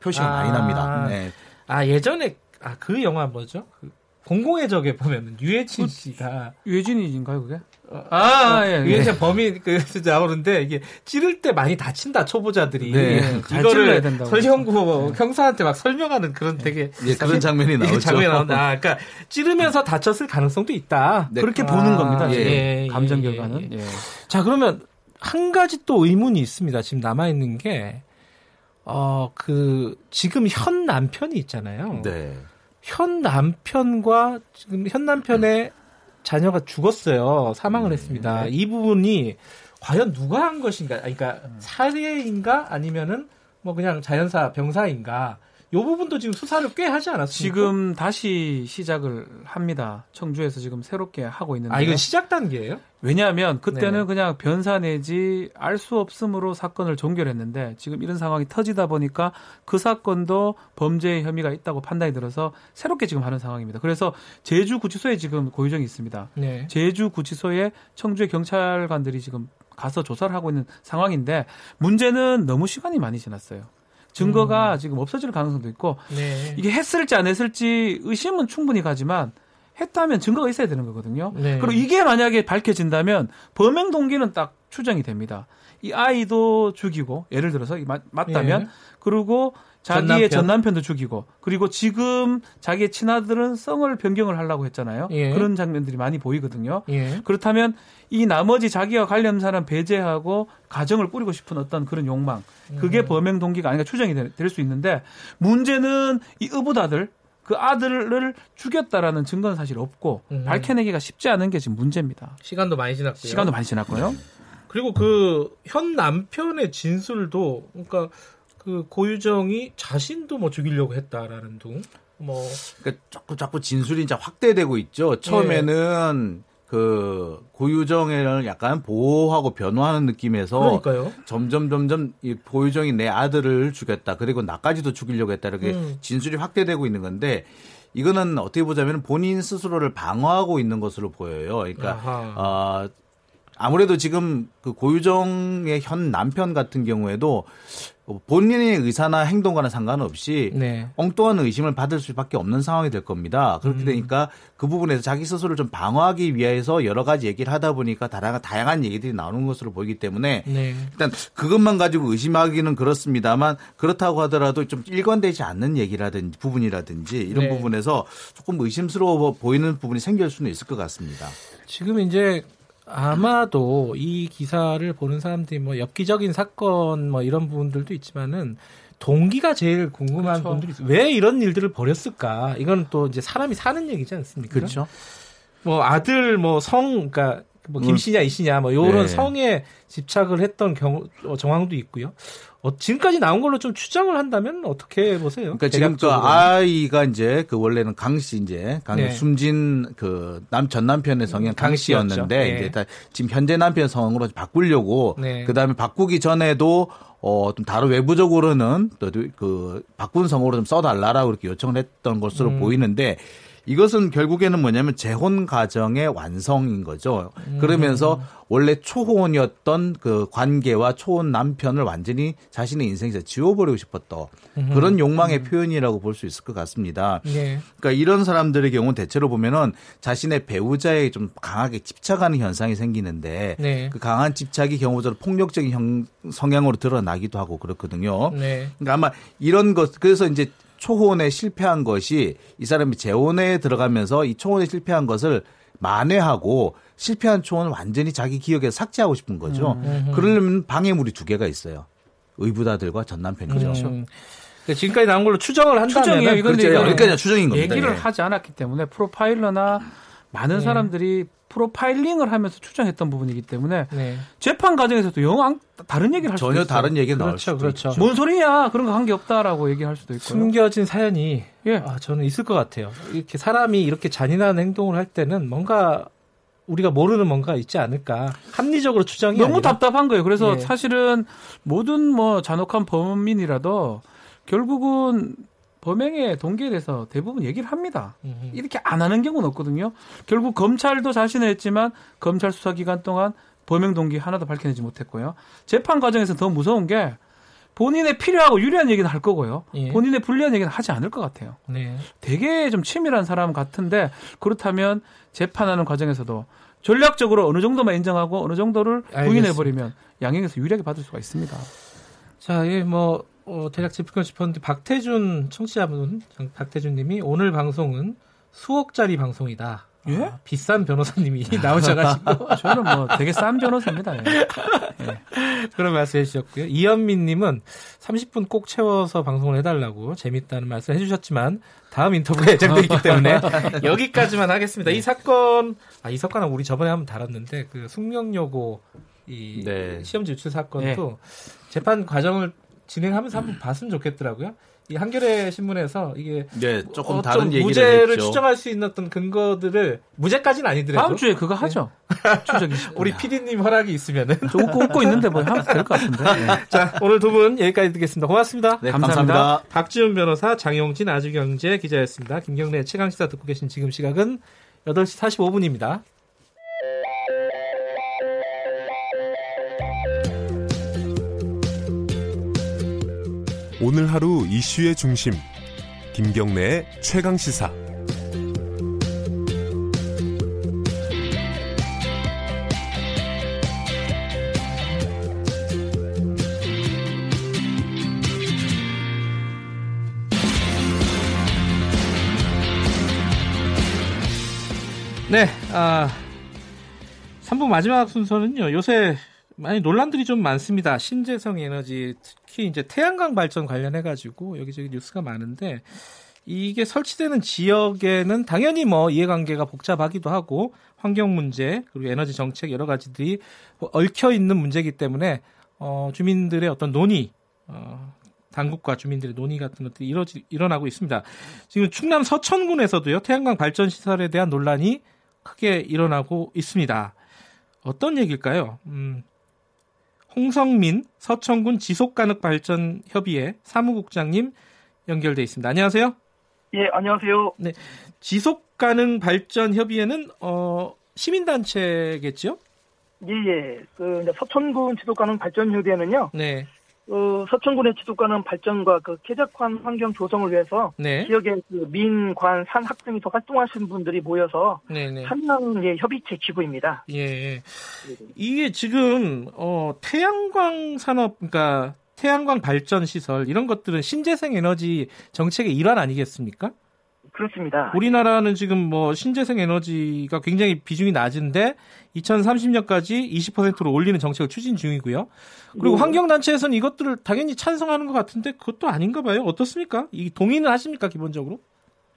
표시가 아, 많이 납니다. 네. 아 예전에 아 그 영화 뭐죠? 그 공공의 적에 보면은 유해진 그, 씨가 유해진인가요 그게? 어, 아, 아 예, 유해진 예. 범인 그 나오는데 이게 찌를 때 많이 다친다 초보자들이 네, 이거를 설경구 형사한테 막 설명하는 그런 되게 예, 그런 장면이 나오죠. 장면이 나온다. 아, 그러니까 찌르면서 다쳤을 가능성도 있다. 네. 그렇게 아, 보는 겁니다. 예, 예, 감정 결과는. 예. 자 그러면 한 가지 또 의문이 있습니다. 지금 남아 있는 게 어, 그, 지금 현 남편이 있잖아요. 네. 현 남편과 지금 현 남편의 자녀가 죽었어요. 사망을 네. 했습니다. 이 부분이 과연 누가 한 것인가? 그러니까 살해인가 아니면은 뭐 그냥 자연사 병사인가? 이 부분도 지금 수사를 꽤 하지 않았습니까? 지금 다시 시작을 합니다. 청주에서 지금 새롭게 하고 있는데. 아, 이건 시작 단계예요? 왜냐하면 그때는 네. 그냥 변사 내지 알 수 없음으로 사건을 종결했는데 지금 이런 상황이 터지다 보니까 그 사건도 범죄 혐의가 있다고 판단이 들어서 새롭게 지금 하는 상황입니다. 그래서 제주 구치소에 지금 고유정이 있습니다. 네. 제주 구치소에 청주의 경찰관들이 지금 가서 조사를 하고 있는 상황인데 문제는 너무 시간이 많이 지났어요. 증거가 음. 지금 없어질 가능성도 있고 네. 이게 했을지 안 했을지 의심은 충분히 가지만 했다면 증거가 있어야 되는 거거든요. 네. 그리고 이게 만약에 밝혀진다면 범행 동기는 딱 추정이 됩니다. 이 아이도 죽이고 예를 들어서 맞다면 예. 그리고 자기의 전 남편. 도 죽이고 그리고 지금 자기의 친아들은 성을 변경을 하려고 했잖아요. 예. 그런 장면들이 많이 보이거든요. 예. 그렇다면 이 나머지 자기와 관련 사람 배제하고 가정을 꾸리고 싶은 어떤 그런 욕망 그게 음. 범행 동기가 아닌가 추정이 될 수 있는데 문제는 이 의붓아들 그 아들을 죽였다라는 증거는 사실 없고 음. 밝혀내기가 쉽지 않은 게 지금 문제입니다. 시간도 많이 지났고요. 시간도 많이 지났고요. 그리고 그 현 남편의 진술도 그러니까 그 고유정이 자신도 뭐 죽이려고 했다라는 둥. 뭐 그러니까 자꾸 자꾸 진술이 이제 확대되고 있죠. 처음에는 네. 그 고유정을 약간 보호하고 변호하는 느낌에서 그러니까요. 점점 점점 이 고유정이 내 아들을 죽였다. 그리고 나까지도 죽이려고 했다. 이렇게 음. 진술이 확대되고 있는 건데 이거는 어떻게 보자면 본인 스스로를 방어하고 있는 것으로 보여요. 그러니까 어, 아무래도 지금 그 고유정의 현 남편 같은 경우에도 본인의 의사나 행동과는 상관없이 네. 엉뚱한 의심을 받을 수밖에 없는 상황이 될 겁니다. 그렇게 음. 되니까 그 부분에서 자기 스스로를 좀 방어하기 위해서 여러 가지 얘기를 하다 보니까 다양한, 다양한 얘기들이 나오는 것으로 보이기 때문에 네. 일단 그것만 가지고 의심하기는 그렇습니다만 그렇다고 하더라도 좀 일관되지 않는 얘기라든지 부분이라든지 이런 네. 부분에서 조금 의심스러워 보이는 부분이 생길 수는 있을 것 같습니다. 지금 이제 아마도 이 기사를 보는 사람들이 뭐 엽기적인 사건 뭐 이런 부분들도 있지만은 동기가 제일 궁금한 그렇죠. 분들이 있어요. 왜 이런 일들을 벌였을까? 이건 또 이제 사람이 사는 얘기지 않습니까? 그렇죠. 뭐 아들 뭐 성 그러니까 뭐 김씨냐 이씨냐 뭐 요런 네. 성에 집착을 했던 경우 어, 정황도 있고요. 어, 지금까지 나온 걸로 좀 추정을 한다면 어떻게 보세요? 그러니까 지금 그 아이가 이제 그 원래는 강씨 이제 강 네. 숨진 그 남 전 남편의 성인 강 씨였는데 네. 이제 다 지금 현재 남편 성으로 바꾸려고 네. 그다음에 바꾸기 전에도 어, 좀 다른 외부적으로는 또 그 바꾼 성으로 좀 써달라라고 이렇게 요청을 했던 것으로 음. 보이는데 이것은 결국에는 뭐냐면 재혼 가정의 완성인 거죠. 음. 그러면서 원래 초혼이었던 그 관계와 초혼 남편을 완전히 자신의 인생에서 지워버리고 싶었던 음. 그런 욕망의 음. 표현이라고 볼 수 있을 것 같습니다. 네. 그러니까 이런 사람들의 경우 대체로 보면은 자신의 배우자에 좀 강하게 집착하는 현상이 생기는데 네. 그 강한 집착이 경우적으로 폭력적인 형, 성향으로 드러나기도 하고 그렇거든요. 네. 그러니까 아마 이런 것 그래서 이제 초혼에 실패한 것이 이 사람이 재혼에 들어가면서 이 초혼에 실패한 것을 만회하고 실패한 초혼을 완전히 자기 기억에서 삭제하고 싶은 거죠. 음, 음. 그러려면 방해물이 두 개가 있어요. 의부다들과 전 남편이죠. 그렇죠. 음. 지금까지 나온 걸로 추정을 한다면 추정이에요. 이건 그렇죠. 여기까지 추정인 겁니다. 얘기를 예. 하지 않았기 때문에 프로파일러나 많은 네. 사람들이 프로파일링을 하면서 추정했던 부분이기 때문에 네. 재판 과정에서도 영 다른 얘기를 할 수도 전혀 다른 얘기가 나올 그렇죠, 수도 그렇죠. 있죠. 뭔 소리야 그런 거 한 게 없다라고 얘기할 수도 있고 숨겨진 사연이 예. 아, 저는 있을 것 같아요. 이렇게 사람이 이렇게 잔인한 행동을 할 때는 뭔가 우리가 모르는 뭔가 있지 않을까 합리적으로 추정이 너무 아니라. 답답한 거예요. 그래서 예. 사실은 모든 뭐 잔혹한 범인이라도 결국은 범행의 동기에 대해서 대부분 얘기를 합니다. 음흠. 이렇게 안 하는 경우는 없거든요. 결국 검찰도 자신을 했지만 검찰 수사 기간 동안 범행 동기 하나도 밝혀내지 못했고요. 재판 과정에서 더 무서운 게 본인의 필요하고 유리한 얘기는 할 거고요. 예. 본인의 불리한 얘기는 하지 않을 것 같아요. 네. 되게 좀 치밀한 사람 같은데 그렇다면 재판하는 과정에서도 전략적으로 어느 정도만 인정하고 어느 정도를 부인해 버리면 양형에서 유리하게 받을 수가 있습니다. 자, 예, 뭐 어, 대략 짚고 싶었는데 박태준 청취자분 박태준 님이 오늘 방송은 수억짜리 방송이다. 예? 아, 비싼 변호사님이 나오셔가지고 저는 뭐 되게 싼 변호사입니다. 예. 예. 그런 말씀 해 주셨고요. 이현민님은 30분 꼭 채워서 방송을 해달라고 재밌다는 말씀 해주셨지만 다음 인터뷰가 예정돼 있기 때문에 여기까지만 하겠습니다. 이 사건 아 이 사건은 우리 저번에 한번 다뤘는데 그 숙명여고 이 네. 시험지 유출 사건도 네. 재판 과정을 진행하면서 한번 봤으면 좋겠더라고요. 이 한겨레 신문에서 이게 네, 조금 어, 다른 얘기를 무죄를 했죠. 추정할 수 있는 어떤 근거들을 무죄까지는 아니더라도 다음 주에 그거 하죠. 네. 우리 PD님 허락이 있으면은 좀 웃고 웃고 있는데 뭐 하면 될 것 같은데. 네. 자 오늘 두 분 여기까지 듣겠습니다. 고맙습니다. 네, 감사합니다. 감사합니다. 박지훈 변호사, 장용진 아주경제 기자였습니다. 김경래 최강 시사 듣고 계신 지금 시각은 8시 45분입니다. 오늘 하루 이슈의 중심 김경래의 최강 시사 네, 아, 3부 마지막 순서는요. 요새 많이 논란들이 좀 많습니다. 신재생 에너지 특히 이제 태양광 발전 관련해 가지고 여기저기 뉴스가 많은데 이게 설치되는 지역에는 당연히 뭐 이해관계가 복잡하기도 하고 환경 문제 그리고 에너지 정책 여러 가지들이 얽혀 있는 문제이기 때문에 어 주민들의 어떤 논의 어 당국과 주민들의 논의 같은 것들이 이뤄지, 일어나고 있습니다. 지금 충남 서천군에서도요 태양광 발전 시설에 대한 논란이 크게 일어나고 있습니다. 어떤 얘기일까요? 음, 홍성민 서천군 지속가능발전협의회 사무국장님 연결돼 있습니다. 안녕하세요. 예, 안녕하세요. 네, 지속가능발전협의회는 어, 시민단체겠죠? 예, 예. 그 서천군 지속가능발전협의회는요. 네. 어, 서천군의 지속가능 발전과 그 쾌적한 환경 조성을 위해서 네. 지역의 그 민, 관, 산 학생에서 활동하시는 분들이 모여서 참여하는 예, 협의체 기구입니다. 예. 이게 지금 어, 태양광 산업, 그러니까 태양광 발전 시설 이런 것들은 신재생 에너지 정책의 일환 아니겠습니까? 그렇습니다. 우리나라는 지금 뭐 신재생 에너지가 굉장히 비중이 낮은데 2030년까지 20%로 올리는 정책을 추진 중이고요. 그리고 네. 환경단체에서는 이것들을 당연히 찬성하는 것 같은데 그것도 아닌가 봐요. 어떻습니까? 이 동의는 하십니까 기본적으로?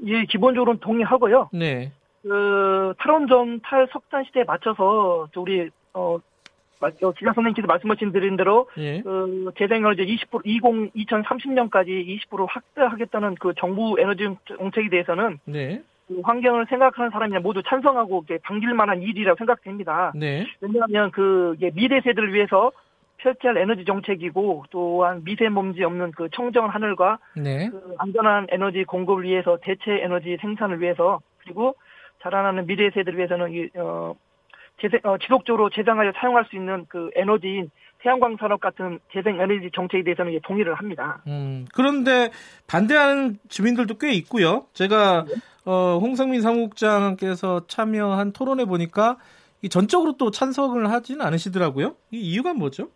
예, 기본적으로는 동의하고요. 네. 그 탈원전 탈석탄 시대에 맞춰서 우리 어 어, 기자 선생님께서 말씀하신 드린 대로 예. 그 재생에너지 20% 20 2030년까지 20% 확대하겠다는 그 정부 에너지 정책에 대해서는 네. 그 환경을 생각하는 사람이나 모두 찬성하고 반길 만한 일이라고 생각됩니다. 네. 왜냐하면 그 미래 세대를 위해서 펼쳐야 할 에너지 정책이고 또한 미세먼지 없는 그 청정 하늘과 네. 그 안전한 에너지 공급을 위해서 대체 에너지 생산을 위해서 그리고 자라나는 미래 세대를 위해서는 이, 어, 재생, 어, 지속적으로 재생하여 사용할 수 있는 그 에너지인 태양광 산업 같은 재생 에너지 정책에 대해서는 동의를 합니다. 음, 그런데 반대하는 주민들도 꽤 있고요. 제가 네. 어, 홍성민 사무국장께서 참여한 토론에 보니까 이 전적으로 또 찬성을 하지는 않으시더라고요. 이 이유가 뭐죠?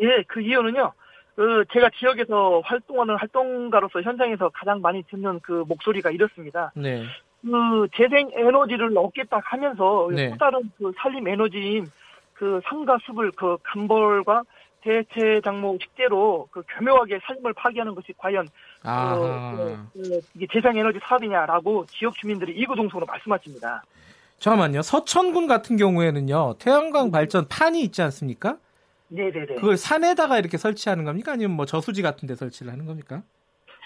예, 그 이유는요. 그 제가 지역에서 활동하는 활동가로서 현장에서 가장 많이 듣는 그 목소리가 이렇습니다. 네. 그 재생 에너지를 얻겠다 하면서 네. 또 다른 그 살림 에너지인 그 산과 숲을 그 간벌과 대체 작목 식재로 그 교묘하게 삶을 파괴하는 것이 과연 그, 그, 그, 이게 재생 에너지 사업이냐라고 지역 주민들이 이구동성으로 말씀하십니다. 잠깐만요. 서천군 같은 경우에는요 태양광 발전 판이 있지 않습니까? 네네네. 그걸 산에다가 이렇게 설치하는 겁니까? 아니면 뭐 저수지 같은 데 설치를 하는 겁니까?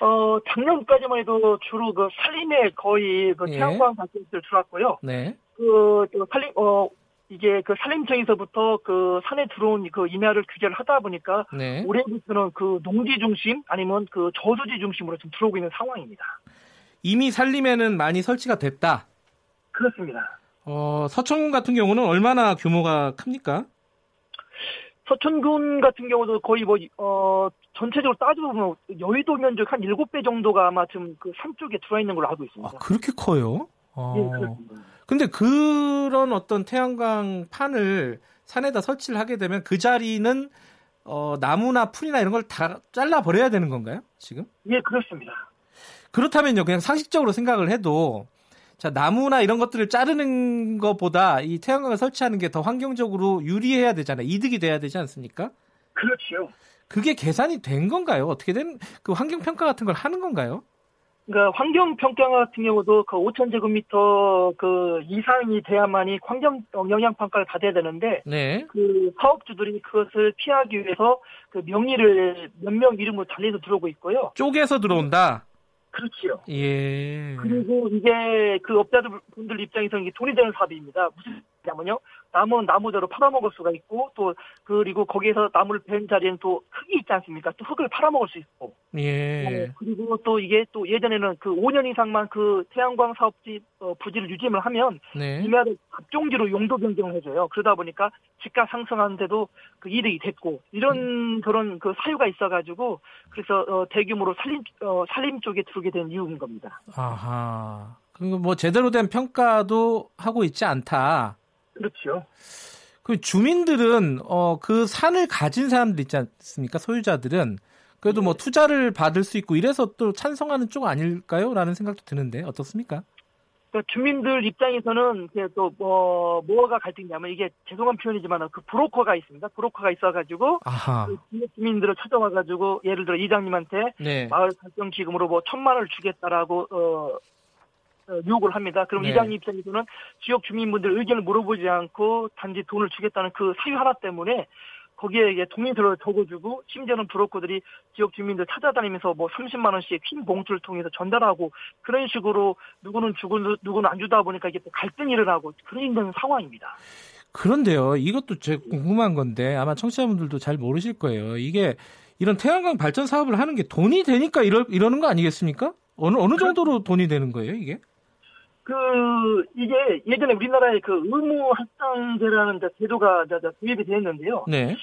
어, 작년까지만 해도 주로 그 산림에 거의 그 예. 태양광 발전기를 들어왔고요. 네. 그, 그 산림, 어, 이게 그 산림청에서부터 그 산에 들어온 그 임야를 규제를 하다 보니까 네. 올해부터는 그 농지 중심 아니면 그 저수지 중심으로 좀 들어오고 있는 상황입니다. 이미 산림에는 많이 설치가 됐다. 그렇습니다. 어, 서천군 같은 경우는 얼마나 규모가 큽니까? 서천군 같은 경우도 거의 뭐, 어, 전체적으로 따져보면 여의도 면적 한 7배 정도가 아마 지금 그 산 쪽에 들어와 있는 걸로 알고 있습니다. 아, 그렇게 커요? 아. 예, 그렇습니다. 근데 그런 어떤 태양광 판을 산에다 설치를 하게 되면 그 자리는 어, 나무나 풀이나 이런 걸 다 잘라 버려야 되는 건가요? 지금? 예, 그렇습니다. 그렇다면요, 그냥 상식적으로 생각을 해도 자, 나무나 이런 것들을 자르는 것보다 이 태양광을 설치하는 게 더 환경적으로 유리해야 되잖아요. 이득이 돼야 되지 않습니까? 그렇죠. 그게 계산이 된 건가요? 어떻게 된 그 환경 평가 같은 걸 하는 건가요? 그러니까 환경 평가 같은 경우도 그 5천 제곱미터 그 이상이 돼야만이 환경 영향 평가를 받아야 되는데 네. 그 사업주들이 그것을 피하기 위해서 그 명의를 몇 명 이름으로 달리서 들어오고 있고요. 쪼개서 들어온다. 그렇지요. 예. 그리고 이게 그 업자들 분들 입장에서는 이게 돈이 되는 사업입니다. 무슨 냐면요. 나무는 나무대로 팔아먹을 수가 있고 또 그리고 거기에서 나무를 벤 자리에는 또 흙이 있지 않습니까? 또 흙을 팔아먹을 수 있고. 예. 어, 그리고 또 이게 또 예전에는 그 5년 이상만 그 태양광 사업지 어, 부지를 유지를 하면 네. 이마를 갑종지로 용도 변경을 해줘요. 그러다 보니까 집가 상승하는데도 그 이득이 됐고 이런 음. 그런 그 사유가 있어가지고 그래서 어, 대규모로 살림 어, 살림 쪽에 들어오게 된 이유인 겁니다. 아하. 그뭐 제대로 된 평가도 하고 있지 않다. 그렇죠. 그 주민들은 어 그 산을 가진 사람들 있지 않습니까? 소유자들은 그래도 뭐 네. 투자를 받을 수 있고 이래서 또 찬성하는 쪽 아닐까요? 라는 생각도 드는데 어떻습니까? 그러니까 주민들 입장에서는 또 뭐 뭐가 갈등이냐면 이게 죄송한 표현이지만 그 브로커가 있습니다. 브로커가 있어가지고 그 주민들을 찾아와가지고 예를 들어 이장님한테 네. 마을 발전 기금으로 뭐 천만 원을 주겠다라고 어 어, 유혹을 합니다. 그럼 네. 이장님 입장에서는 지역 주민분들 의견을 물어보지 않고 단지 돈을 주겠다는 그 사유 하나 때문에 거기에 동의서를 적어주고 심지어는 브로커들이 지역 주민들 찾아다니면서 뭐 30만 원씩 흰 봉투를 통해서 전달하고 그런 식으로 누구는 주고 누구는 안 주다 보니까 이게 또 갈등이 일어나고 그런 상황입니다. 그런데요, 이것도 제 궁금한 건데 아마 청취자분들도 잘 모르실 거예요. 이게 이런 태양광 발전 사업을 하는 게 돈이 되니까 이러, 이러는 거 아니겠습니까? 어느 어느 정도로 돈이 되는 거예요, 이게? 그 이게 예전에 우리나라에 그 의무 할당제라는 제도가 도입이 되었는데요. 네.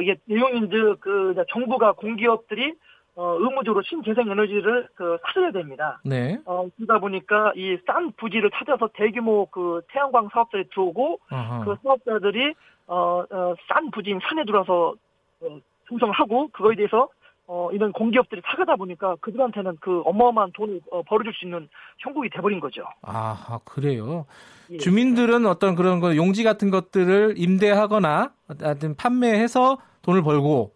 이게 내용인 즉그 정부가 공기업들이 어, 의무적으로 신재생 에너지를 그 사줘야 됩니다. 네. 어, 그러다 보니까 이 싼 부지를 찾아서 대규모 그 태양광 사업자에 들어오고 아하. 그 사업자들이 어, 어, 싼 부지인 산에 들어와서 어, 조성하고 그거에 대해서 어, 이런 공기업들이 사가다 보니까 그들한테는 그 어마어마한 돈을 어, 벌어줄 수 있는 형국이 돼버린 거죠. 아, 그래요. 예. 주민들은 어떤 그런 거 용지 같은 것들을 임대하거나 하여튼 판매해서 돈을 벌고,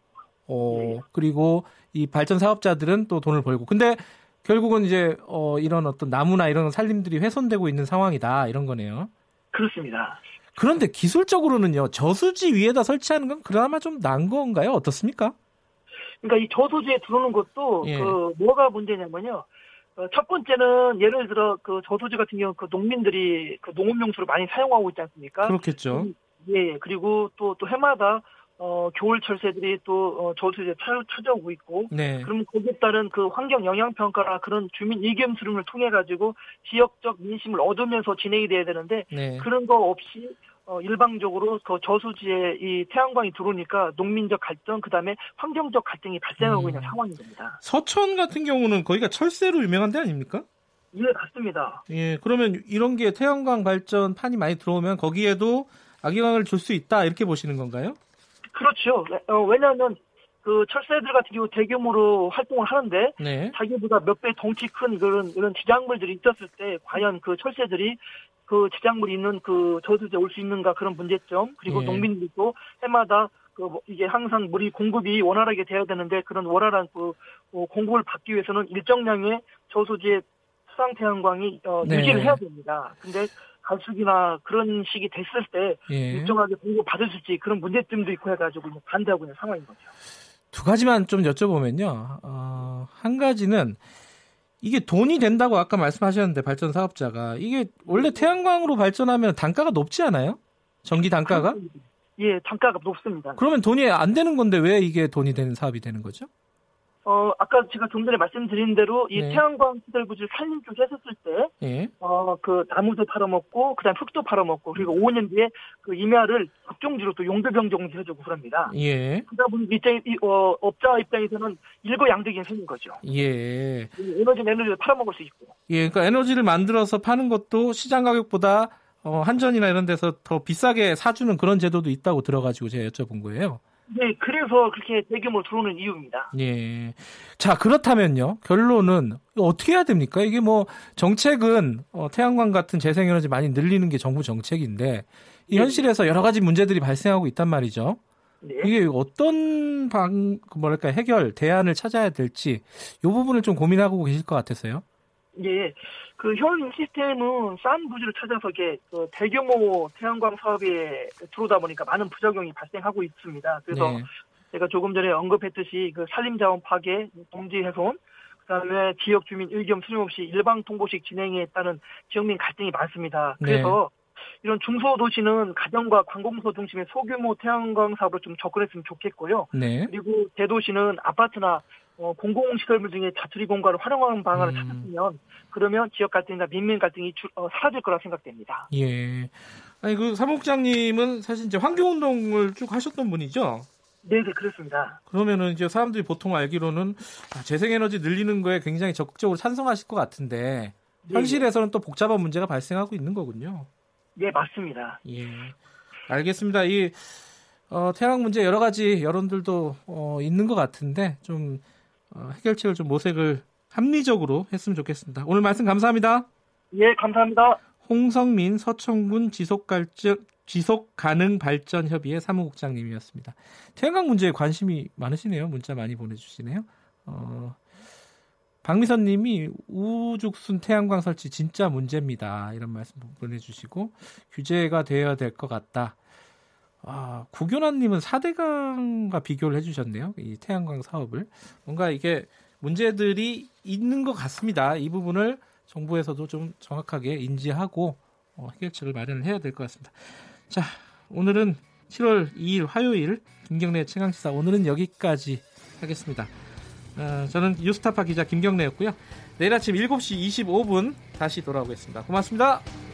어, 예. 그리고 이 발전 사업자들은 또 돈을 벌고. 근데 결국은 이제 어, 이런 어떤 나무나 이런 살림들이 훼손되고 있는 상황이다 이런 거네요. 그렇습니다. 그런데 기술적으로는요 저수지 위에다 설치하는 건 그나마 좀 나은 건가요? 어떻습니까? 그러니까 이 저소지에 들어오는 것도 예. 그 뭐가 문제냐면요. 어, 첫 번째는 예를 들어 그 저소지 같은 경우 그 농민들이 그 농업용수를 많이 사용하고 있지 않습니까? 그렇겠죠. 음, 예, 그리고 또 또 해마다 어, 겨울 철 새들이 또 어, 저수지에 찾아오고 있고, 네. 그럼 거기에 따른 그 환경 영향 평가나 그런 주민 의견 수렴을 통해 가지고 지역적 민심을 얻으면서 진행이 돼야 되는데 네. 그런 거 없이 어, 일방적으로 그 저수지에 이 태양광이 들어오니까 농민적 갈등, 그 다음에 환경적 갈등이 발생하고 음. 있는 상황인 겁니다. 서천 같은 경우는 거기가 철새로 유명한 데 아닙니까? 예, 맞습니다. 예, 그러면 이런 게 태양광 발전 판이 많이 들어오면 거기에도 악영향을 줄 수 있다 이렇게 보시는 건가요? 그렇죠. 어, 왜냐하면 그 철새들 같은 경우 대규모로 활동을 하는데 네. 자기보다 몇 배 덩치 큰 그런 이런 지작물들이 있었을 때 과연 그 철새들이 그 지작물이 있는 그 저수지에 올 수 있는가 그런 문제점 그리고 예. 농민들도 해마다 그뭐 이게 항상 물이 공급이 원활하게 돼야 되는데 그런 원활한 그 어, 공급을 받기 위해서는 일정량의 저수지의 수상 태양광이 어, 네. 유지를 해야 됩니다. 근데 갈수기나 그런 식이 됐을 때 예. 일정하게 공급 받을 수 있지 그런 문제점도 있고 해가지고 반대하고 있는 상황인 거죠. 두 가지만 좀 여쭤보면요. 어, 한 가지는 이게 돈이 된다고 아까 말씀하셨는데 발전 사업자가 이게 원래 태양광으로 발전하면 단가가 높지 않아요? 전기 단가가? 예, 단가가 높습니다. 그러면 돈이 안 되는 건데 왜 이게 돈이 되는 사업이 되는 거죠? 어, 아까 제가 좀 전에 말씀드린 대로 이 네. 태양광 시설부지를 살림 쪽에 했었을 때, 네. 어, 그 나무도 팔아먹고, 그 다음 흙도 팔아먹고, 그리고 5년 뒤에 그 임야를 합종지로 또 용도 변경도 해주고 그럽니다. 예. 그러다 보니 입장, 어, 업자 입장에서는 일거양득인 셈인 거죠. 예. 에너지 에너지를 팔아먹을 수 있고. 예, 그러니까 에너지를 만들어서 파는 것도 시장 가격보다 어, 한전이나 이런 데서 더 비싸게 사주는 그런 제도도 있다고 들어가지고 제가 여쭤본 거예요. 네, 그래서 그렇게 대규모로 들어오는 이유입니다. 예. 자, 그렇다면요. 결론은 어떻게 해야 됩니까? 이게 뭐 정책은 어, 태양광 같은 재생에너지 많이 늘리는 게 정부 정책인데 이 네. 현실에서 여러 가지 문제들이 발생하고 있단 말이죠. 네. 이게 어떤 방그 뭐랄까 해결 대안을 찾아야 될지 이 부분을 좀 고민하고 계실 것 같아서요. 예, 그 현 시스템은 싼 부지를 찾아서 이게 그 대규모 태양광 사업에 들어오다 보니까 많은 부작용이 발생하고 있습니다. 그래서 네. 제가 조금 전에 언급했듯이 그 산림자원 파괴, 동지 훼손, 그다음에 지역 주민 의견 수렴 없이 일방 통보식 진행에 따른 지역민 갈등이 많습니다. 네. 그래서 네. 이런 중소도시는 가정과 관공서 중심의 소규모 태양광 사업으로 좀 접근했으면 좋겠고요. 네. 그리고 대도시는 아파트나 어, 공공 시설물 중에 자투리 공간을 활용하는 방안을 음. 찾았으면 그러면 지역 갈등이나 민민 갈등이 주, 어, 사라질 거라 생각됩니다. 예. 아니 그 사무국장님은 사실 이제 환경운동을 쭉 하셨던 분이죠. 네, 네, 그렇습니다. 그러면은 이제 사람들이 보통 알기로는 아, 재생에너지 늘리는 거에 굉장히 적극적으로 찬성하실 것 같은데 네. 현실에서는 또 복잡한 문제가 발생하고 있는 거군요. 네, 맞습니다. 예. 알겠습니다. 이 어, 태양 문제 여러 가지 여론들도 어, 있는 것 같은데 좀 어, 해결책을 좀 모색을 합리적으로 했으면 좋겠습니다. 오늘 말씀 감사합니다. 예, 감사합니다. 홍성민 서청군 지속갈증 지속 가능 발전 협의회 사무국장님이었습니다. 태양광 문제에 관심이 많으시네요. 문자 많이 보내주시네요. 어, 박미선 님이 우죽순 태양광 설치 진짜 문제입니다. 이런 말씀 보내주시고 규제가 되어야 될 것 같다. 아, 구교란 님은 4대강과 비교를 해주셨네요. 이 태양광 사업을. 뭔가 이게 문제들이 있는 것 같습니다. 이 부분을 정부에서도 좀 정확하게 인지하고 어, 해결책을 마련을 해야 될 것 같습니다. 자, 오늘은 7월 2일 화요일 김경래 최강시사 오늘은 여기까지 하겠습니다. 어, 저는 뉴스타파 기자 김경래였고요. 내일 아침 7시 25분 다시 돌아오겠습니다. 고맙습니다.